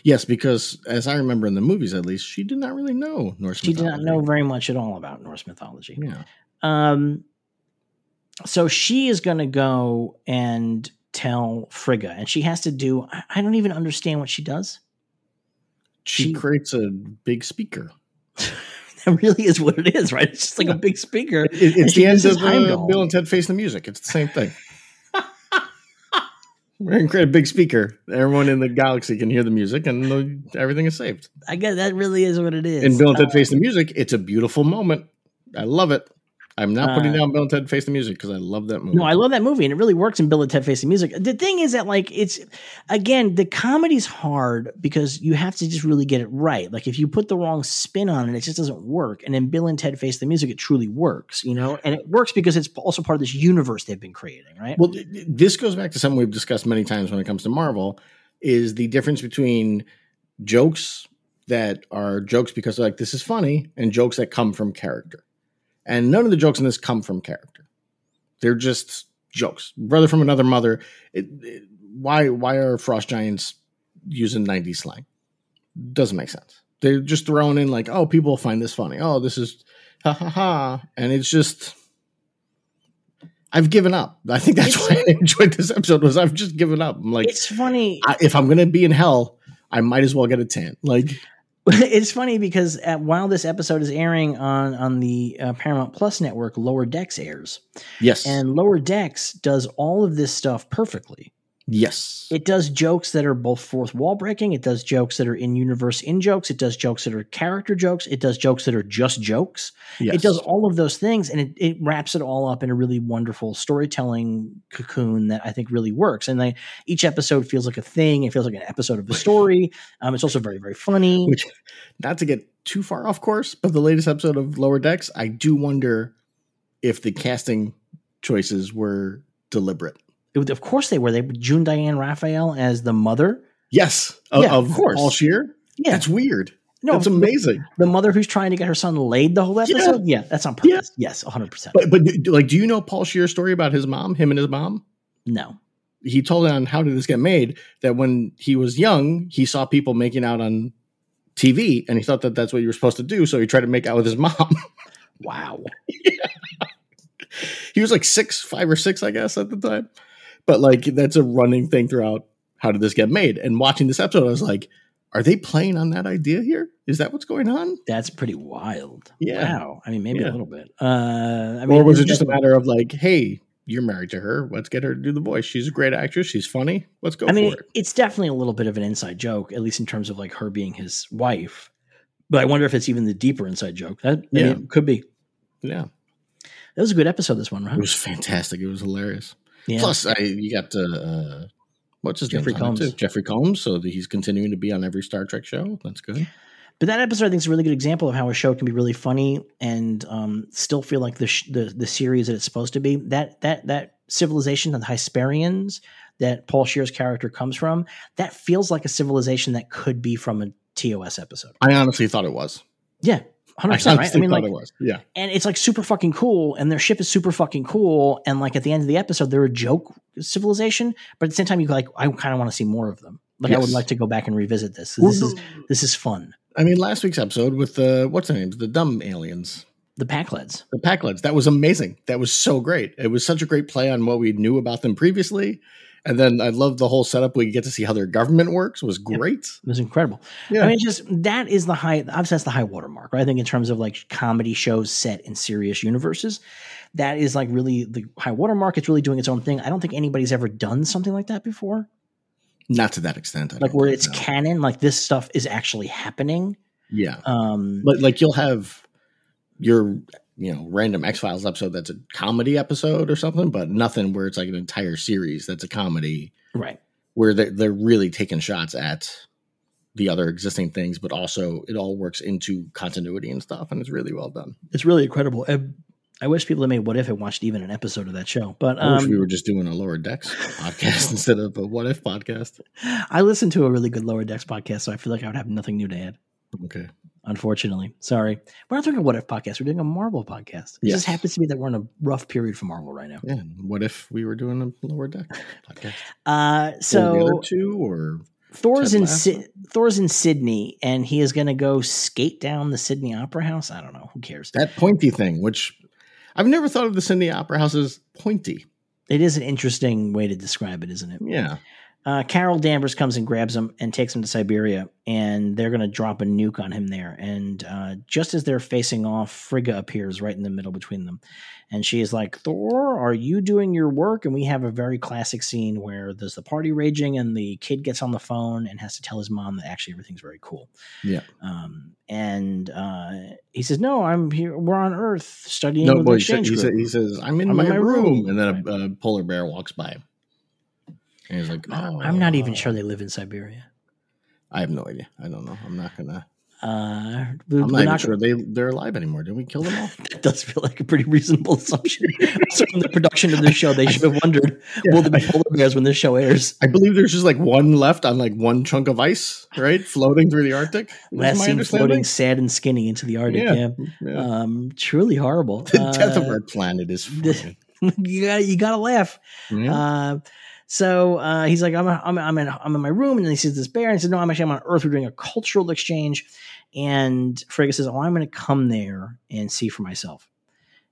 Yes, because as I remember in the movies, at least, she did not really know Norse. She did not know very much at all about Norse mythology. Yeah, Um, so she is going to go and tell Frigga, and she has to do. I- I don't even understand what she does. she, She- creates a big speaker. [LAUGHS] That really is what it is, right? It's just like Yeah. a big speaker. It- it's the end of uh, Bill and Ted Face the Music. It's the same thing. [LAUGHS] We're gonna create a big speaker. Everyone in the galaxy can hear the music, and the, everything is saved. I guess that really is what it is. In Bill and Ted Uh, Face the Music, it's a beautiful moment. I love it. I'm not putting Uh, down Bill and Ted Face the Music because I love that movie. No, I love that movie, and it really works in Bill and Ted Face the Music. The thing is that, like, it's again, the comedy's hard because you have to just really get it right. Like, if you put the wrong spin on it, it just doesn't work. And in Bill and Ted Face the Music, it truly works, you know. And it works because it's also part of this universe they've been creating, right? Well, th- th- this goes back to something we've discussed many times when it comes to Marvel is the difference between jokes that are jokes because like this is funny and jokes that come from character. And none of the jokes in this come from character. They're just jokes. Brother from another mother. It, it- why why are frost giants using 90s slang? Doesn't make sense. They're just throwing in like, oh, people find this funny. Oh, this is ha ha ha. And it's just I've given up. I think that's It's- why I enjoyed this episode was I've just given up. I'm like, it's funny. I, if I'm gonna be in hell, I might as well get a tan. Like, [LAUGHS] it's funny because uh while this episode is airing on on the uh, Paramount Plus network, Lower Decks airs, yes, and Lower Decks does all of this stuff perfectly. Yes, It does jokes that are both fourth wall breaking. It does jokes that are in universe in jokes. It does jokes that are character jokes. It does jokes that are just jokes. yes. It does all of those things and it, it wraps it all up in a really wonderful storytelling cocoon that I think really works. And they, each episode feels like a thing. It feels like an episode of the story. Um, it's also very, very funny. Which, not to get too far off course, but the latest episode of Lower Decks, I do wonder if the casting choices were deliberate. It- of course they were. They June Diane Raphael as the mother. Yes, of, Yeah, of of course. Paul Scheer. Yeah. That's weird. no, that's the- amazing. The mother who's trying to get her son laid the whole episode. Yeah, that's on purpose. Yes, 100%. But but like, do you know Paul Scheer's story about his mom? Him and his mom. no. he told on how did this get made that when he was young he saw people making out on tv and he thought that that's what you were supposed to do so he tried to make out with his mom [LAUGHS] Wow. [LAUGHS] he was like six five or six i guess at the time but like that's a running thing throughout how did this get made and watching this episode i was like are they playing on that idea here is that what's going on That's pretty wild. Yeah. Wow. I mean, maybe Yeah. a little bit. Uh, I mean, or was it just a matter of like hey you're married to her let's get her to do the voice she's a great actress she's funny let's go I mean, it it's definitely a little bit of an inside joke, at least in terms of like her being his wife. But I wonder if it's even the deeper inside joke. That I mean, it could be. yeah That was a good episode. This one, right? it was fantastic it was hilarious Yeah. Plus, I you got uh, uh what's his Jeffrey name? Combs. too? Jeffrey Combs. So that he's continuing to be on every Star Trek show. That's good. But that episode, I think, is a really good example of how a show can be really funny and um, still feel like the, sh- the the series that it's supposed to be. That that that civilization, the Hysperians, that Paul Scheer's character comes from, that feels like a civilization that could be from a TOS episode. I honestly thought it was. Yeah, hundred I percent. Right? I mean, like, it was. Yeah. and it's like super fucking cool, and their ship is super fucking cool, and like at the end of the episode, they're a joke civilization, but at the same time, you like, I kind of want to see more of them. Like, I would like to go back and revisit this. Well, This is this is fun. I mean, last week's episode with the what's their names? The dumb aliens. The Pakleds. The Pakleds. That was amazing. That was so great. It was such a great play on what we knew about them previously. And then I love the whole setup. We get to see how their government works. Was great. It was incredible. Yeah. I mean, just that is the high. Obviously, that's the high watermark. Right? I think in terms of like comedy shows set in serious universes, that is like really the high watermark. It's really doing its own thing. I don't think anybody's ever done something like that before. Not to that extent. I Like where it's no. canon. Like this stuff is actually happening. Yeah. Um, Like like you'll have your you know random X Files episode that's a comedy episode or something, but nothing where it's like an entire series that's a comedy. right. where they're, they're really taking shots at the other existing things, but also it all works into continuity and stuff, and it's really well done. It's really incredible. And I wish people that made What If had watched even an episode of that show. But I wish um, we were just doing a lower decks [LAUGHS] podcast instead of a what if podcast. I listened to a really good Lower Decks podcast, so I feel like I would have nothing new to add. Okay. Unfortunately, sorry, we're not doing a What If podcast. We're doing a Marvel podcast. It Yes. just happens to be that we're in a rough period for Marvel right now. Yeah. What if we were doing a lower deck [LAUGHS] podcast? Uh, so other two or Thor's Ted in? Sy- Thor's in Sydney, and he is going to go skate down the Sydney Opera House. I don't know. Who cares? that pointy thing, which I've never thought of the Sydney Opera House as pointy. It is an interesting way to describe it, isn't it? Yeah. Uh, Carol Danvers comes and grabs him and takes him to Siberia, and they're going to drop a nuke on him there. And uh, just as they're facing off, Frigga appears right in the middle between them. And she is like, Thor, are you doing your work? And we have a very classic scene where there's the party raging, and the kid gets on the phone and has to tell his mom that actually everything's very cool. Yeah. Um, and uh, he says, No, I'm here. We're on Earth studying No, with the he, said, he, said, he says, I'm in, I'm my, in my room. room. And then a, a polar bear walks by him. And he's like, oh, I'm not even sure they live in Siberia. I have no idea. I don't know. I'm not to. Uh, we- I'm not even not sure they, they're alive anymore. Did we kill them all? [LAUGHS] That does feel like a pretty reasonable assumption. [LAUGHS] so in the production of this show, they should have wondered, will there be polar bears when this show airs? I believe there's just like one left on like one chunk of ice, right? Floating through the Arctic. Last seen floating sad and skinny into the Arctic. Yeah. Yeah. Yeah. Um, truly horrible. [LAUGHS] the death of Uh, our planet is the- you got you got to laugh. Yeah. Uh, so uh, he's like, I'm, I'm, I'm, in, I'm in my room. And then he sees this bear and he says, No, I'm actually I'm on Earth. We're doing a cultural exchange. And Frigga says, Oh, I'm going to come there and see for myself.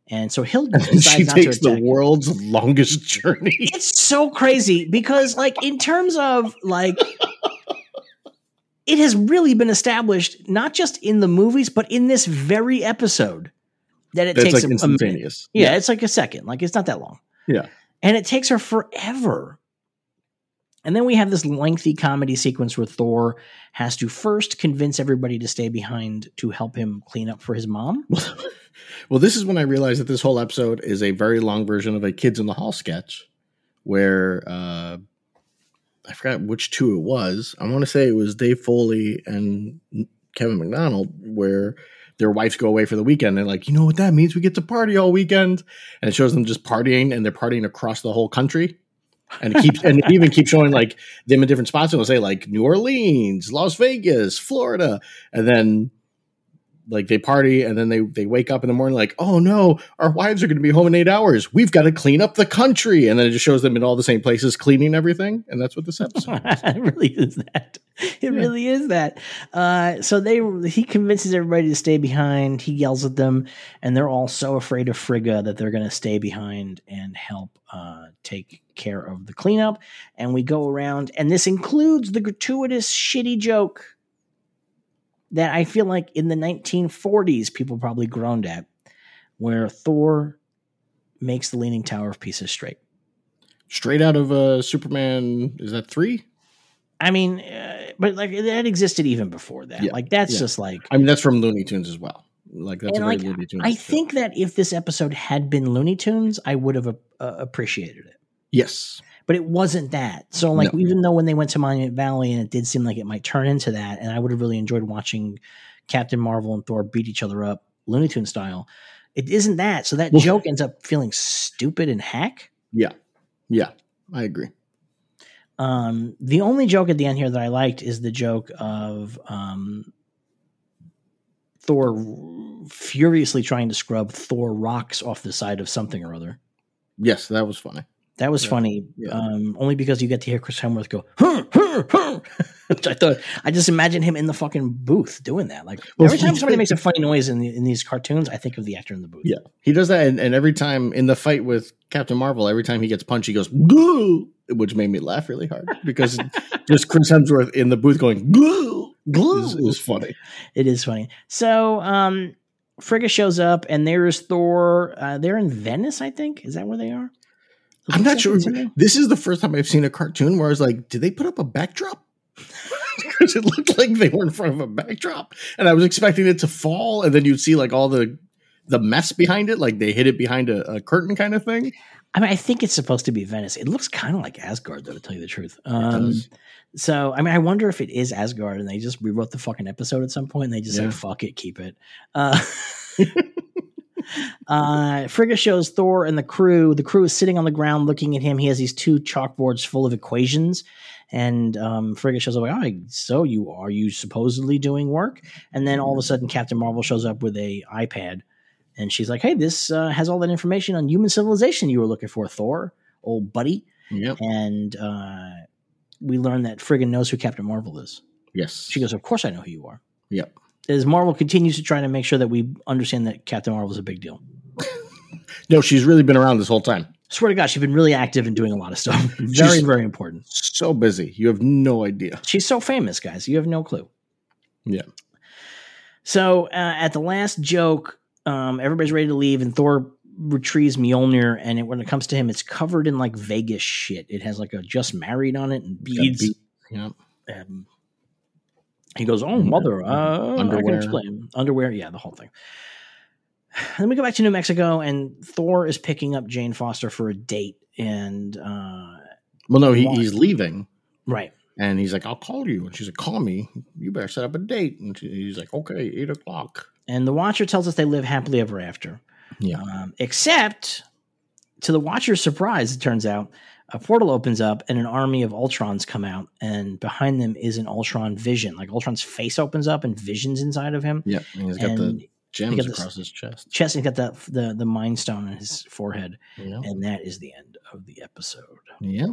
And so he'll And decides she not to takes the world's longest journey. [LAUGHS] it's so crazy because like in terms of like [LAUGHS] it has really been established not just in the movies but in this very episode that it That's takes like a- a minute. instantaneous. yeah, it's like a second like it's not that long Yeah. and it takes her forever and then we have this lengthy comedy sequence where thor has to first convince everybody to stay behind to help him clean up for his mom [LAUGHS] Well, this is when I realized that this whole episode is a very long version of a Kids in the Hall sketch where uh, I forgot which two it was. I want to say it was Dave Foley and Kevin McDonald, where their wives go away for the weekend. They're like, you know what that means? We get to party all weekend. And it shows them just partying and they're partying across the whole country. And it keeps and it even keeps showing like them in different spots. And it'll say like New Orleans, Las Vegas, Florida. And then like they party and then they they wake up in the morning like oh no our wives are going to be home in eight hours we've got to clean up the country and then it just shows them in all the same places cleaning everything and that's what this episode is. [LAUGHS] it really is that. It really is that. Uh, so they he convinces everybody to stay behind. He yells at them, and they're all so afraid of Frigga that they're going to stay behind and help uh, take care of the cleanup. And we go around, and this includes the gratuitous shitty joke that I feel like in the 1940s people probably groaned at, where Thor makes the Leaning Tower of Pisa straight. straight out of uh superman is that three I mean, uh, but like that existed even before that. Yeah, like that's yeah. just like. i mean that's from looney tunes as well like that's And a very like, looney tunes I show. think that if this episode had been Looney Tunes, I would have uh, appreciated it. yes But it wasn't that. So like, No. even though when they went to Monument Valley, and it did seem like it might turn into that, and I would have really enjoyed watching Captain Marvel and Thor beat each other up, Looney Tune style. It isn't that. So that Well- joke ends up feeling stupid and hack. yeah yeah i agree Um, the only joke at the end here that I liked is the joke of um, Thor furiously trying to scrub Thor rocks off the side of something or other. yes that was funny That was Yeah. funny, Yeah. um, only because you get to hear Chris Hemsworth go, huh, huh, huh, [LAUGHS] which I thought I just imagine him in the fucking booth doing that. Like Well, every time somebody [LAUGHS] makes a funny noise in, the, in these cartoons, I think of the actor in the booth. Yeah. he does that and, and every time in the fight with captain marvel every time he gets punched he goes Goo! which made me laugh really hard because [LAUGHS] just chris hemsworth in the booth going Goo! is, is funny It is funny. So, um, Frigga shows up, and there's Thor. Uh, they're in Venice, I think. Is that where they are? I'm not sure. like it's in there. This is the first time I've seen a cartoon where I was like, did they put up a backdrop? [LAUGHS] Because it looked like they were in front of a backdrop, and I was expecting it to fall, and then you'd see like all the the mess behind it, like they hid it behind a, a curtain kind of thing. I mean, I think it's supposed to be Venice. It looks kind of like Asgard, though, to tell you the truth. Um, so, I mean, I wonder if it is Asgard and they just rewrote the fucking episode at some point and they just Yeah. like, fuck it, keep it. Uh, [LAUGHS] uh, Frigga shows Thor and the crew. The crew is sitting on the ground looking at him. He has these two chalkboards full of equations. And um, Frigga shows up like, oh, so you are you supposedly doing work? And then all of a sudden, Captain Marvel shows up with a iPad, and she's like, "Hey, this uh, has all that information on human civilization you were looking for, Thor, old buddy." Yep. And uh, we learn that Frigga knows who Captain Marvel is. Yes. She goes, "Of course I know who you are." Yep. As Marvel continues to try to make sure that we understand that Captain Marvel is a big deal. [LAUGHS] No, she's really been around this whole time. Swear to God, she's been really active and doing a lot of stuff. [LAUGHS] Very, very important. So busy. You have no idea. She's so famous, guys. You have no clue. Yeah. So uh, at the last joke, um, everybody's ready to leave, and Thor retrieves Mjolnir, and it, when it comes to him, it's covered in like Vegas shit. It has like a just married on it and beads. bead- Yep. Um, he goes, "Oh, mother, uh, I can Underwear. explain underwear. Yeah, the whole thing." [SIGHS] Then we go back to New Mexico, and Thor is picking up Jane Foster for a date, and uh, Well, no, he, he's leaving. right, And he's like, I'll call you. And she's like, call me. You better set up a date. And she, he's like, okay, eight o'clock. and the Watcher tells us they live happily ever after. Yeah. Um, except to the Watcher's surprise, it turns out a portal opens up and an army of Ultrons come out, and behind them is an Ultron vision. Like Ultron's face opens up and visions inside of him. Yeah, And he's got the gems got across his chest. chest, he's got the, the the Mind Stone on his forehead, and that is the end of the episode. Yep.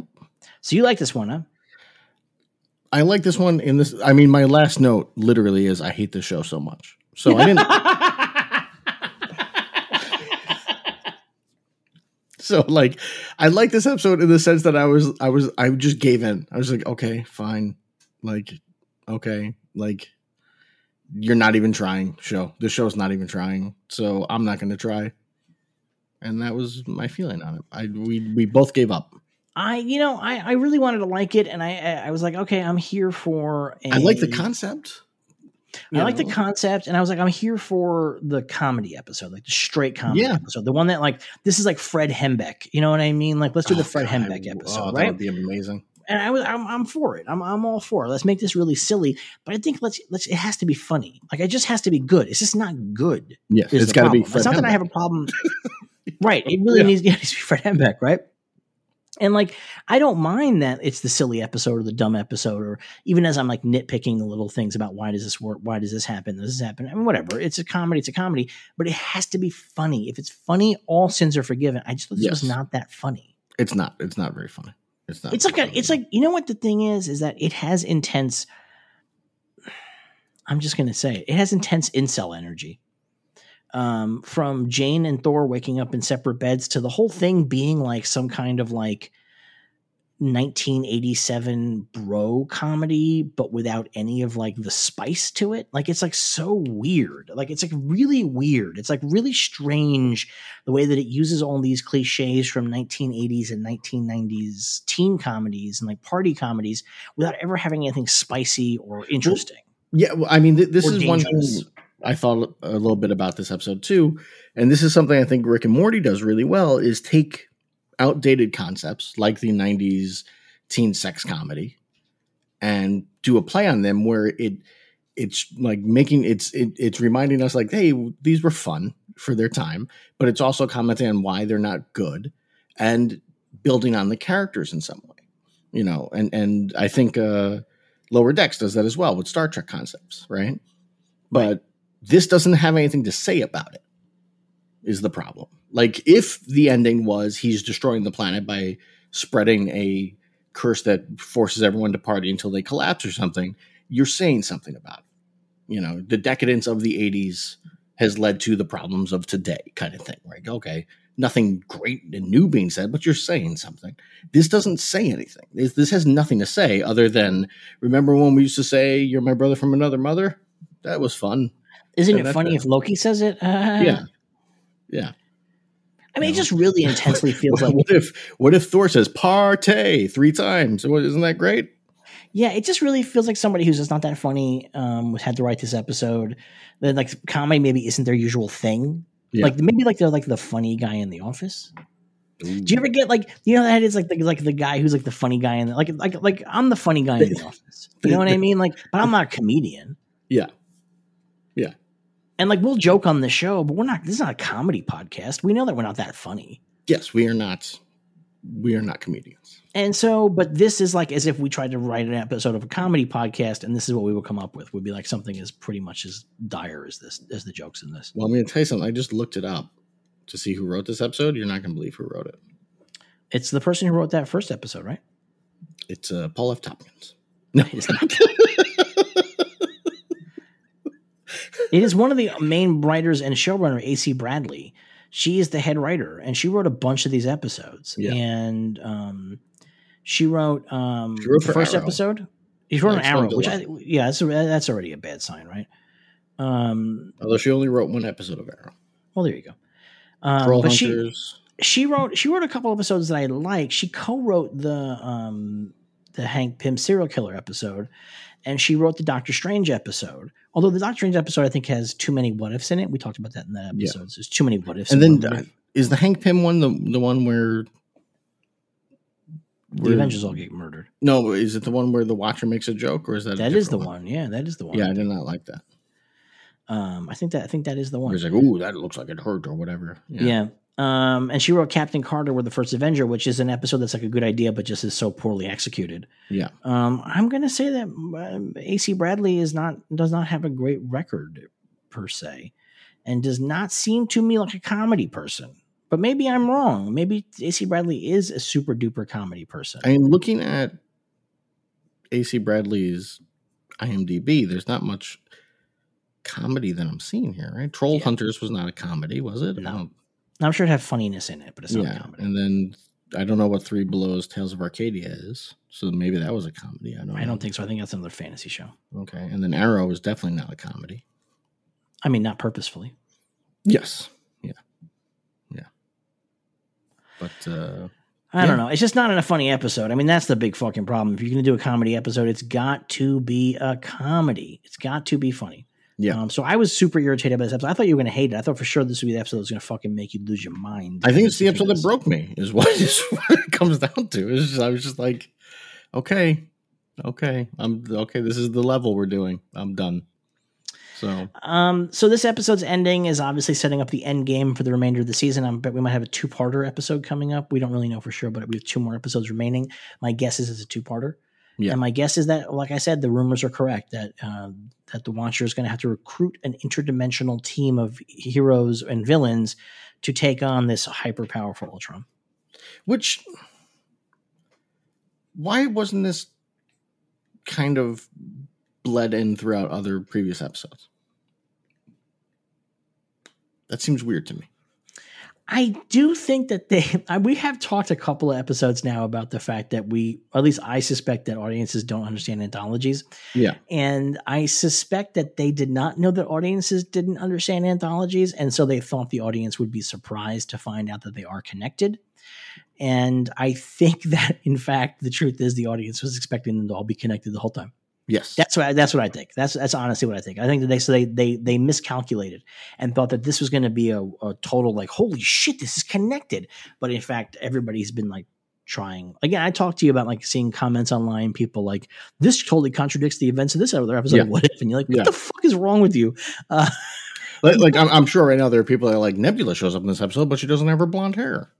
So you like this one, huh? I like this one in this. I mean, my last note literally is I hate this show so much. So I didn't. [LAUGHS] so like, I like this episode in the sense that I was, I was, I just gave in. I was like, okay, fine. Like, okay, like, you're not even trying. Show the show's not even trying. So I'm not going to try. And that was my feeling on it. I we we both gave up. I, you know, I, I really wanted to like it, and I, I I was like, okay, I'm here for. A, I like the concept. I you like the concept, and I was like, I'm here for the comedy episode, like the straight comedy Yeah. episode, the one that like this is like Fred Hembeck. You know what I mean? Like, let's do oh, the Oh, Fred God, Hembeck oh, episode, oh, That right? would be amazing. and I was, I'm, I'm for it. I'm, I'm all for it. Let's make this really silly, but I think let's, let's. It has to be funny. Like, it just has to be good. It's just not good. Yes, it's got to be. Fred it's not that I have a problem. [LAUGHS] right. It really Yeah. needs, [LAUGHS] yeah, needs to be Fred Hembeck, right? And like, I don't mind that it's the silly episode or the dumb episode, or even as I'm like nitpicking the little things about why does this work? Why does this happen? Does this happen? I mean, whatever. It's a comedy. It's a comedy, but it has to be funny. If it's funny, all sins are forgiven. I just thought this was not that funny. It's not. It's not very funny. It's not. It's like a, it's like you know what the thing is is that it has intense. I'm just gonna say it, it has intense incel energy. Um, from Jane and Thor waking up in separate beds to the whole thing being like some kind of like 1987 bro comedy, but without any of like the spice to it. Like it's like so weird. Like it's like really weird. It's like really strange the way that it uses all these cliches from 1980s and 1990s teen comedies and like party comedies without ever having anything spicy or interesting. Yeah, well, I mean, th- this is one thing I thought a little bit about this episode too, and this is something I think Rick and Morty does really well: is take outdated concepts like the '90s teen sex comedy and do a play on them where it it's like making it's it, it's reminding us like, hey, these were fun for their time, but it's also commenting on why they're not good and building on the characters in some way, you know. And and I think. uh Lower Decks does that as well with Star Trek concepts, right? But this doesn't have anything to say about it, is the problem. Like, if the ending was he's destroying the planet by spreading a curse that forces everyone to party until they collapse or something, you're saying something about it. You know, the decadence of the 80s has led to the problems of today, kind of thing, right? Okay, nothing great and new being said, but you're saying something. This doesn't say anything. This, this has nothing to say other than remember when we used to say you're my brother from another mother? That was fun. Isn't it funny if Loki says it? Uh, Yeah. Yeah. I mean, it just really intensely [LAUGHS] feels What, like what if what if Thor says partay three times? Isn't that great? Yeah, it just really feels like somebody who's just not that funny um, had to write this episode. That like comedy maybe isn't their usual thing. Yeah. Like maybe like they're like the funny guy in the office. Do you ever get like you know that is like the like the guy who's like the funny guy in the, like like like I'm the funny guy in the [LAUGHS] office. You know what I mean? Like, but I'm not a comedian. Yeah, yeah. And like we'll joke on the show, but we're not. This is not a comedy podcast. We know that we're not that funny. Yes, we are not. We are not comedians. And so, but this is like as if we tried to write an episode of a comedy podcast, and this is what we would come up with. Would be like something as pretty much as dire as this as the jokes in this. Well, I'm going to tell you something. I just looked it up to see who wrote this episode. You're not going to believe who wrote it. It's the person who wrote that first episode, right? It's uh, Paul F. Tompkins. [LAUGHS] No, It's not. [LAUGHS] It is one of the main writers and showrunner, AC Bradley. She is the head writer, and she wrote a bunch of these episodes. Yeah. And um, she wrote um, She wrote the first Arrow. episode. She wrote an arrow, which I, yeah, that's that's already a bad sign, right? Um, Although she only wrote one episode of Arrow. well, there you go. Um, but she Hunters. she wrote she wrote a couple episodes that I like. She co-wrote the um the Hank Pym serial killer episode, and she wrote the Doctor Strange episode. Although the Doctor Strange episode I think has too many what ifs in it. We talked about that in that Yeah. episode. So There's too many what ifs. and then one uh, is the Hank Pym one the the one where the Avengers all get murdered. No, is it the one where the Watcher makes a joke, or is that That is the different one. Yeah, that is the one. Yeah, I did not like that. Um, I think that I think that is the one. he's like, "Ooh, that looks like it hurt," or whatever. Yeah. Um, and she wrote Captain Carter with the first Avenger, which is an episode that's like a good idea, but just is so poorly executed. yeah. Um, I'm going to say that um, AC Bradley is not does not have a great record per se, and does not seem to me like a comedy person. But maybe I'm wrong. Maybe AC Bradley is a super duper comedy person. I mean, looking at AC Bradley's IMDb, there's not much comedy that I'm seeing here, right? Troll Yeah. Hunters was not a comedy, was it? No. I'm sure it have funniness in it, but it's not yeah. a comedy. And then I don't know what Three Belows Tales of Arcadia is, so maybe that was a comedy. I don't. I don't think so. I think that's another fantasy show. Okay, and then Arrow is definitely not a comedy. I mean, not purposefully. Yes. Yeah. Yeah. But uh I don't know. It's just not in a funny episode. I mean, that's the big fucking problem. If you're going to do a comedy episode, it's got to be a comedy. It's got to be funny. Yeah. Um, so I was super irritated by this episode. I thought you were going to hate it. I thought for sure this would be the episode that was going to fucking make you lose your mind. I think it's the episode that broke me. Is what [LAUGHS] is what it comes down to. Just, I was just like, okay, okay, I'm okay. This is the level we're doing. I'm done. So Um, so this episode's ending is obviously setting up the end game for the remainder of the season. I bet we might have a two-parter episode coming up. We don't really know for sure, but we have two more episodes remaining. My guess is it's a two-parter. Yeah. And my guess is that, like I said, the rumors are correct that uh, that the Watcher is going to have to recruit an interdimensional team of heroes and villains to take on this hyper-powerful Ultron. which why wasn't this kind of bled in throughout other previous episodes? That seems weird to me. I do think that they [LAUGHS] we have talked a couple of episodes now about the fact that we, or at least I suspect that audiences don't understand anthologies. Yeah. And I suspect that they did not know that audiences didn't understand anthologies. And so they thought the audience would be surprised to find out that they are connected. And I think [LAUGHS] that, in fact, the truth is the audience was expecting them to all be connected the whole time. Yes. That's what I, that's what I think. That's that's honestly what I think. I think that they so they they they miscalculated and thought that this was going to be a, a total like holy shit this is connected, but in fact everybody's been like trying. Again, I talked to you about like seeing comments online, people like this totally contradicts the events of this other episode. Yeah. What if? And you're like, what Yeah. the fuck is wrong with you? Uh, like, like I'm, I'm sure right now there are people that are like Nebula shows up in this episode, but she doesn't have her blonde hair.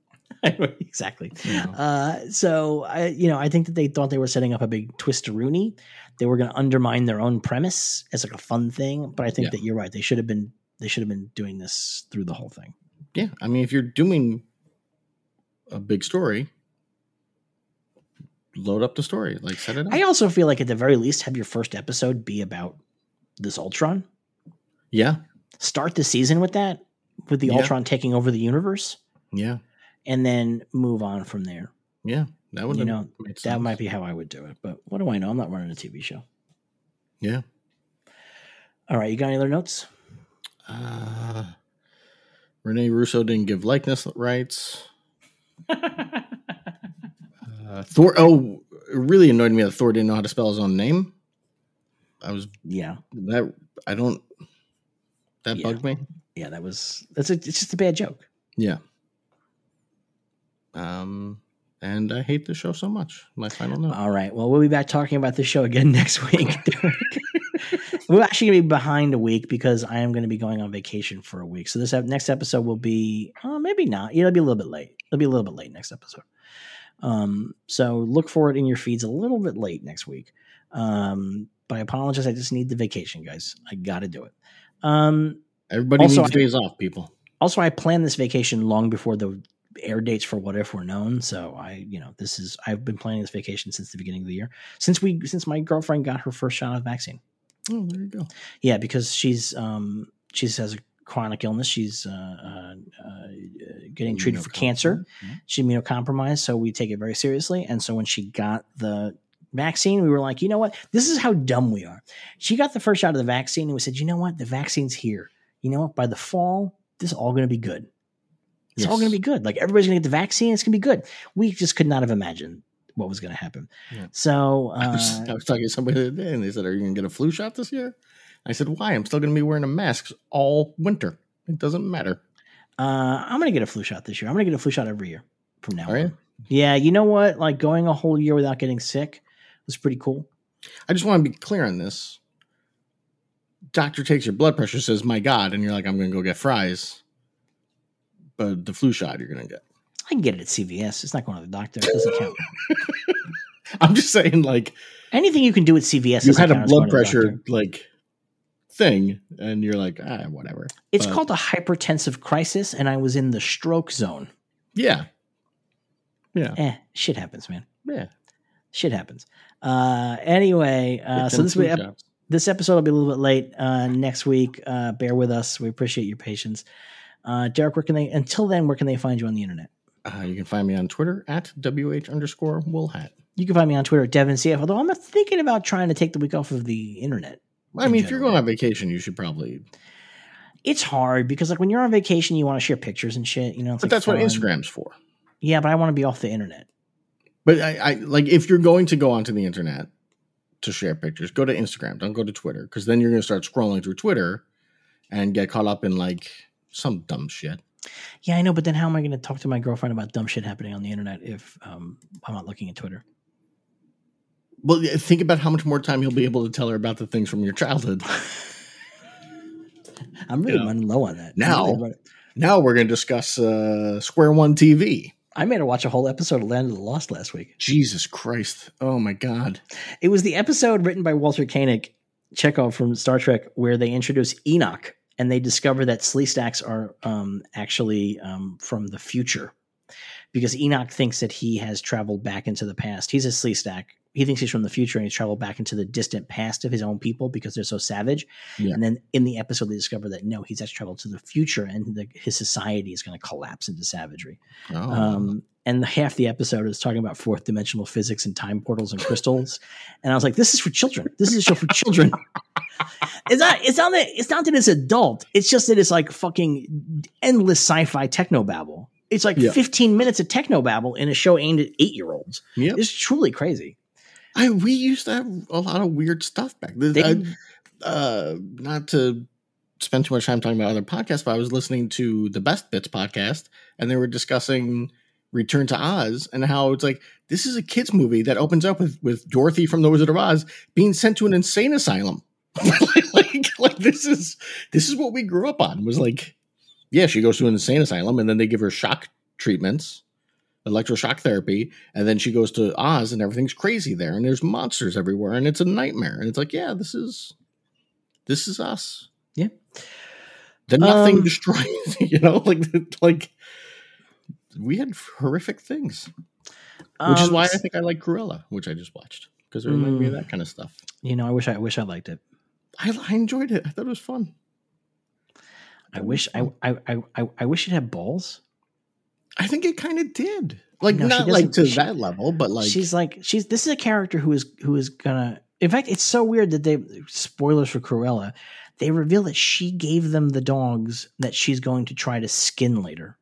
[LAUGHS] exactly. Know? Uh, so I, you know, I think that they thought they were setting up a big twist to Rooney. They were going to undermine their own premise as like a fun thing, but I think Yeah. that you're right. They should have been they should have been doing this through the whole thing. yeah. I mean, if you're doing a big story, load up the story, like set it up. I also feel like at the very least have your first episode be about this Ultron. yeah. Start the season with that, with the Yeah. Ultron taking over the universe, Yeah. And then move on from there. Yeah. That would You know, That sense. might be how I would do it. But what do I know? I'm not running a TV show. Yeah. All right, you got any other notes? Uh, Rene Russo didn't give likeness rights. [LAUGHS] Uh, Thor. Oh, it really annoyed me that Thor didn't know how to spell his own name. I was yeah, that. I don't. That Yeah. bugged me. yeah. That was that's a, it's just a bad joke. Yeah. Um, and I hate the show so much. My final note. All right. Well, we'll be back talking about this show again [LAUGHS] next week. [LAUGHS] We're actually to be behind a week because I am going to be going on vacation for a week. So this next episode will be, uh, maybe not. It'll be a little bit late. It'll be a little bit late next episode. Um, so look for it in your feeds a little bit late next week. Um, but I apologize. I just need the vacation, guys. I got to do it. Um, Everybody Also, needs I- days off, people. also, I planned this vacation long before the air dates for What If were known. So I, you know, this is I've been planning this vacation since the beginning of the year. Since we since my girlfriend got her first shot of vaccine. Oh, there you go. Yeah, because she's um she has a chronic illness. She's uh, uh, uh, getting treated for cancer. Yeah. She's immunocompromised, so we take it very seriously. And so when she got the vaccine, we were like, you know what? This is how dumb we are. She got the first shot of the vaccine, and we said, you know what? The vaccine's here. You know what? By the fall, this is all going to be good. It's all going to be good. Like everybody's going to get the vaccine. It's going to be good. We just could not have imagined what was going to happen. Yeah. So I was, uh, I was talking to somebody the other day, and they said, "Are you going to get a flu shot this year?" I said, "Why? I'm still going to be wearing a mask all winter. It doesn't matter." uh, I'm going to get a flu shot this year. I'm going to get a flu shot every year from now Are on. you? Yeah, you know what? Like going a whole year without getting sick was pretty cool. I just want to be clear on this. Doctor takes your blood pressure, says, "My God," and you're like, "I'm going to go get fries." But the flu shot you're going to get. I can get it at CVS. It's not going to the doctor. It doesn't count. [LAUGHS] I'm just saying, like Anything you can do at CVS. you had a count as going blood pressure like thing, and you're like, ah, whatever. It's but- called a hypertensive crisis, and I was in the stroke zone. Yeah, yeah, Eh, shit happens, man. yeah. Shit happens. Uh, anyway, uh, so this week, this episode will be a little bit late uh, next week. Uh, bear with us. We appreciate your patience. Uh, Derek, where can they? Until then, where can they find you on the internet? Uh, you can find me on Twitter at wh underscore woolhat. You can find me on Twitter at DevinCF. Although I'm thinking about trying to take the week off of the internet. I mean, if you're going on vacation, you should probably. It's hard because like when you're on vacation, you want to share pictures and shit. You know, But like that's what. Instagram's for. Yeah, but I want to be off the internet. But I, I like if you're going to go onto the internet to share pictures, go to Instagram. Don't go to Twitter because then you're going to start scrolling through Twitter and get caught up in like some dumb shit. Yeah, I know, but then how am I going to talk to my girlfriend about dumb shit happening on the internet if um, I'm not looking at Twitter? Well, think about how much more time you'll be able to tell her about the things from your childhood. [LAUGHS] I'm really running low on that. Now- really now we're going to discuss uh, Square One TV. I made her watch a whole episode of Land of the Lost last week. Jesus Christ! Oh my God! It was the episode written by Walter Koenig, Chekov from Star Trek, where they introduce Enoch and they discover that Sleestaks are um, actually um, from the future. Because Enoch thinks that he has traveled back into the past. He's a Sleestak. He thinks he's from the future and he's traveled back into the distant past of his own people because they're so savage. Yeah. And then in the episode, they discover that no, he's actually traveled to the future and the, his society is going to collapse into savagery. Oh. Um, and half the episode is talking about fourth dimensional physics and time portals and crystals. and I was like, this is for children. This is a show for children. it's not. It's not that. It's not that it's adult. It's just that it's like fucking endless sci-fi techno babble. It's like Yeah. 15 minutes of techno babble in a show aimed at eight year olds. Yep. It's truly crazy. I we used to have a lot of weird stuff back then. They- I- uh, not to spend too much time talking about other podcasts, but I was listening to the Best Bits podcast, and they were discussing Return to Oz and how it's like this is a kids movie that opens up with with Dorothy from The Wizard of Oz being sent to an insane asylum. [LAUGHS] like, like this is this is what we grew up on. Was like, yeah, she goes to an insane asylum, and then they give her shock treatments. Electroshock therapy, and then she goes to Oz, and everything's crazy there, and there's monsters everywhere, and it's a nightmare. And it's like, yeah, this is this is us. Yeah. The nothing Um, destroys, [LAUGHS] you know, like [LAUGHS] like we had horrific things, which is Um, why I think I like Cruella, which I just watched because it reminded me of Mm. that kind of stuff. You know, I wish I wish I liked it. I, I enjoyed it. I thought it was fun. I wish I I I, I, I wish it had balls. I think it kind of did, like No, not like to she- that level, but like she's like she's this is a character who is who is gonna in fact it's so weird that they spoilers for Cruella they reveal that she gave them the dogs that she's going to try to skin later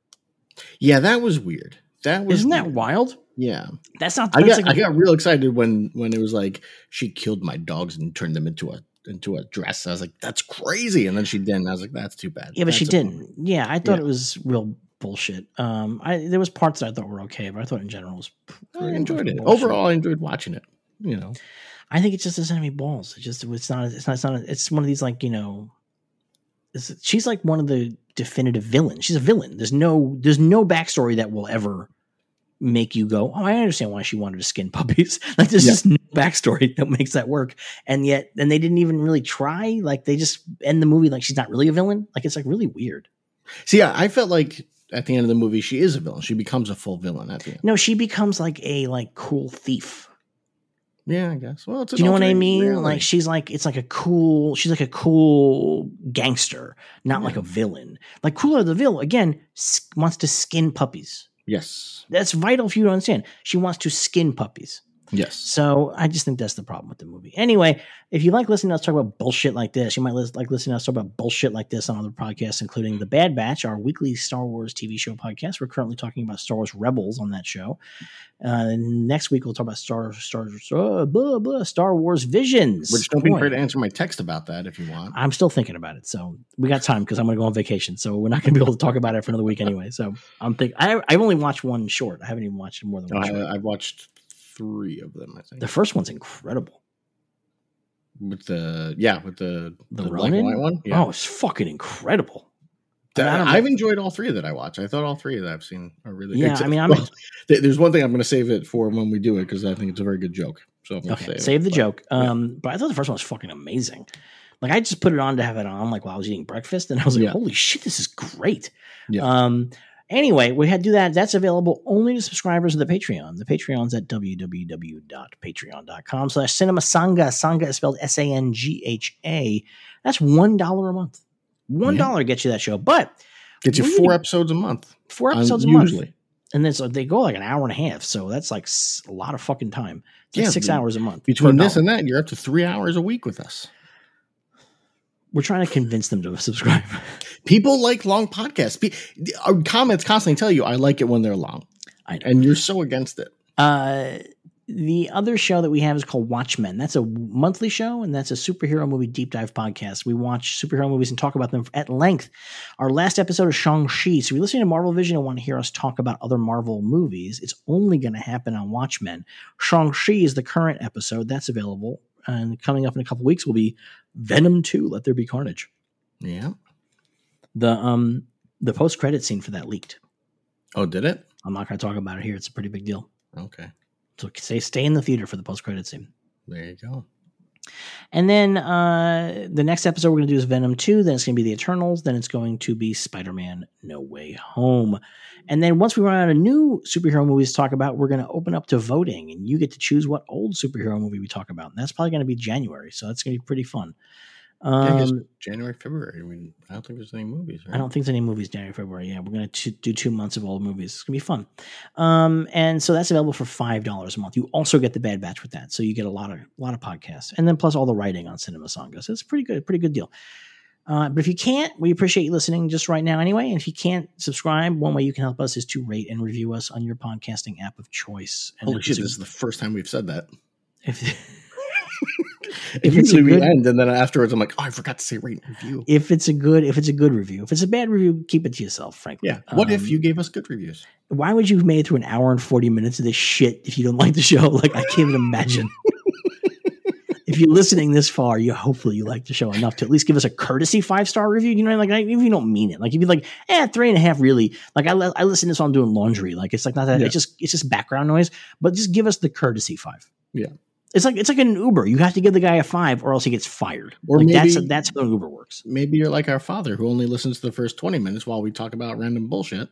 yeah, that was weird. That was isn't that wild Yeah, that's not I got I got real excited when when it was like she killed my dogs and turned them into a into a dress. I was like, that's crazy. And then she didn't. I was like, that's too bad. yeah but she That's a didn't bummer. yeah I thought Yeah. it was real bullshit. Um, I there was parts that I thought were okay, but I thought in general it was. I enjoyed it. bullshit. Overall, I enjoyed watching it. You know, I think it just doesn't have any balls. It just it's not it's not it's not it's one of these like you know. It's, she's like one of the definitive villain. She's a villain. There's no there's no backstory that will ever make you go, oh, I understand why she wanted to skin [LAUGHS] puppies. like there's Yeah. just no backstory that makes that work. And yet, and they didn't even really try. Like they just end the movie like she's not really a villain. Like it's like really weird. see, yeah, I felt like at the end of the movie, she is a villain. She becomes a full villain at the end. No, she becomes like a like cool thief. Yeah, I guess. Well, it's Do you know what I mean? reality. Like she's like it's like a cool. She's like a cool gangster, not like a villain. Like Cruella the Vil again wants to skin puppies. yes, That's vital for you to understand. She wants to skin puppies. Yes. So I just think that's the problem with the movie. Anyway, if you like listening to us talk about bullshit like this, you might lis- like listening to us talk about bullshit like this on other podcasts, including The Bad Batch, our weekly Star Wars TV show podcast. We're currently talking about Star Wars Rebels on that show. Uh, next week we'll talk about Star Star uh, blah, blah, Star Wars Visions. Which don't be afraid to answer my text about that if you want. I'm still thinking about it, so we got time because I'm going to go on vacation. So we're not going to be able to talk about it for another week anyway. So I'm think I I've only watched one short. I haven't even watched more than one. short. I, I've watched three of them. I think The first one's incredible. with the yeah with the The, black and white one. Yeah, Oh, it's fucking incredible. That- I don't know. I've enjoyed all three that I watch. I thought all three that I've seen are really. Good. Yeah, except- I mean, [LAUGHS] I'm- well, th- there's one thing I'm going to save it for when we do it because I think it's a very good joke. So I'm Okay, save, save, it, the but- joke. yeah. Um, but I thought the first one was fucking amazing. Like I just put it on to have it on, like while I was eating breakfast, and I was like, Yeah. "Holy shit, this is great!" Yeah. Um. Anyway, we had to do that. That's available only to subscribers of the Patreon. The Patreon's at www.patreon.com slash cinema sangha. Sangha is spelled S-A-N-G-H-A. That's one dollar a month. One Yeah. gets you that show. But Gets you four episodes a month. four um, episodes a month. usually. And then so they go like an hour and a half. So that's like a lot of fucking time. Like Yeah, six hours a month. Between this and that, you're up to three hours a week with us. We're trying to convince them to [LAUGHS] subscribe. People like long podcasts. Pe- Our comments constantly tell you I like it when they're long, I know. and you're so against it. Uh, the other show that we have is called Watchmen. That's a monthly show, and that's a superhero movie deep dive podcast. We watch superhero movies and talk about them at length. Our last episode is Shang-Chi. So if you're listening to Marvel Vision and want to hear us talk about other Marvel movies, it's only going to happen on Watchmen. Shang-Chi is the current episode. That's available. And coming up in a couple weeks will be Venom 2, Let There Be Carnage. Yeah. The um the post credit scene for that leaked. Oh, did it? I'm not going to talk about it here. It's a pretty big deal. Okay. So stay stay in the theater for the post credit scene. There you go. And then uh, the next episode we're going to do is Venom 2. Then it's going to be The Eternals. Then it's going to be Spider Man No Way Home. And then once we run out of new superhero movies to talk about, we're going to open up to voting. And you get to choose what old superhero movie we talk about. And that's probably going to be January. So that's going to be pretty fun. Um, January, February. I mean, I don't think there's any movies. Right? I don't think there's any movies January, February. Yeah, we're going to do two months of old movies. It's going to be fun. Um, and so that's available for five dollars a month. You also get the Bad Batch with that, so you get a lot of a lot of podcasts, and then plus all the writing on Cinema Sangha. So it's pretty good, pretty good deal. Uh, but if you can't, we appreciate you listening just right now anyway. And if you can't subscribe, one way you can help us is to rate and review us on your podcasting app of choice. And Holy shit! This is the first time we've said that. if, [LAUGHS] [LAUGHS] If it's a good- end, and then afterwards, I'm like, oh, I forgot to say rate and review. if it's a good if it's a good review, if it's a bad review, keep it to yourself. Frankly, Yeah. What Um, if you gave us good reviews? why would you have made it through an hour and 40 minutes of this shit if you don't like the show? Like, I can't even imagine. [LAUGHS] if you're listening this far, you hopefully you like the show enough to at least give us a courtesy five star review. You know, like I, even if you don't mean it, like if you're like, eh, three and a half, really. Like I, I listen to this while I'm doing laundry. Like it's like not that. Yeah. It's just it's just background noise. But just give us the courtesy five. Yeah. It's like it's like an Uber. You have to give the guy a five, or else he gets fired. Or like that's maybe- that's how Uber works. Maybe you're like our father who only listens to the first 20 minutes while we talk about random bullshit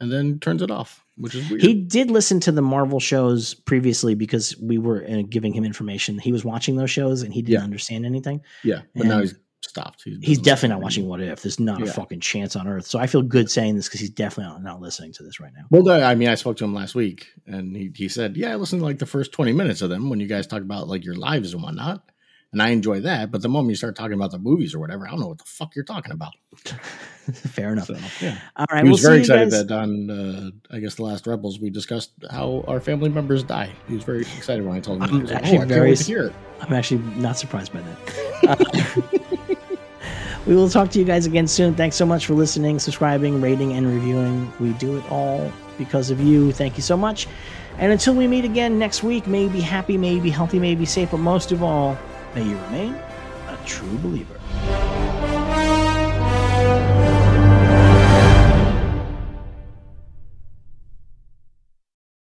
and then turns it off, which is weird. He did listen to the Marvel shows previously because we were uh, giving him information. He was watching those shows and he didn't Yeah. understand anything. yeah. But now he's stopped. He He's definitely not watching. What If. There's not a fucking chance on earth. So I feel good saying this because he's definitely not, not listening to this right now. Well, no, I mean, I spoke to him last week, and he, he said, "Yeah, I listened to like the first twenty minutes of them when you guys talk about like your lives and whatnot, and I enjoy that. But the moment you start talking about the movies or whatever, I don't know what the fuck you're talking about." [LAUGHS] Fair enough. So, yeah, All right. he was we'll very see excited guys. that on, uh, I guess, the last Rebels, we discussed how our family members die. He was very excited when I told him. I'm He was like, actually oh, I very wait to hear it. I'm actually not surprised by that. Uh, [LAUGHS] We will talk to you guys again soon. Thanks so much for listening, subscribing, rating, and reviewing. We do it all because of you. Thank you so much. And until we meet again next week, may be happy, may be healthy, may be safe, but most of all, may you remain a true believer.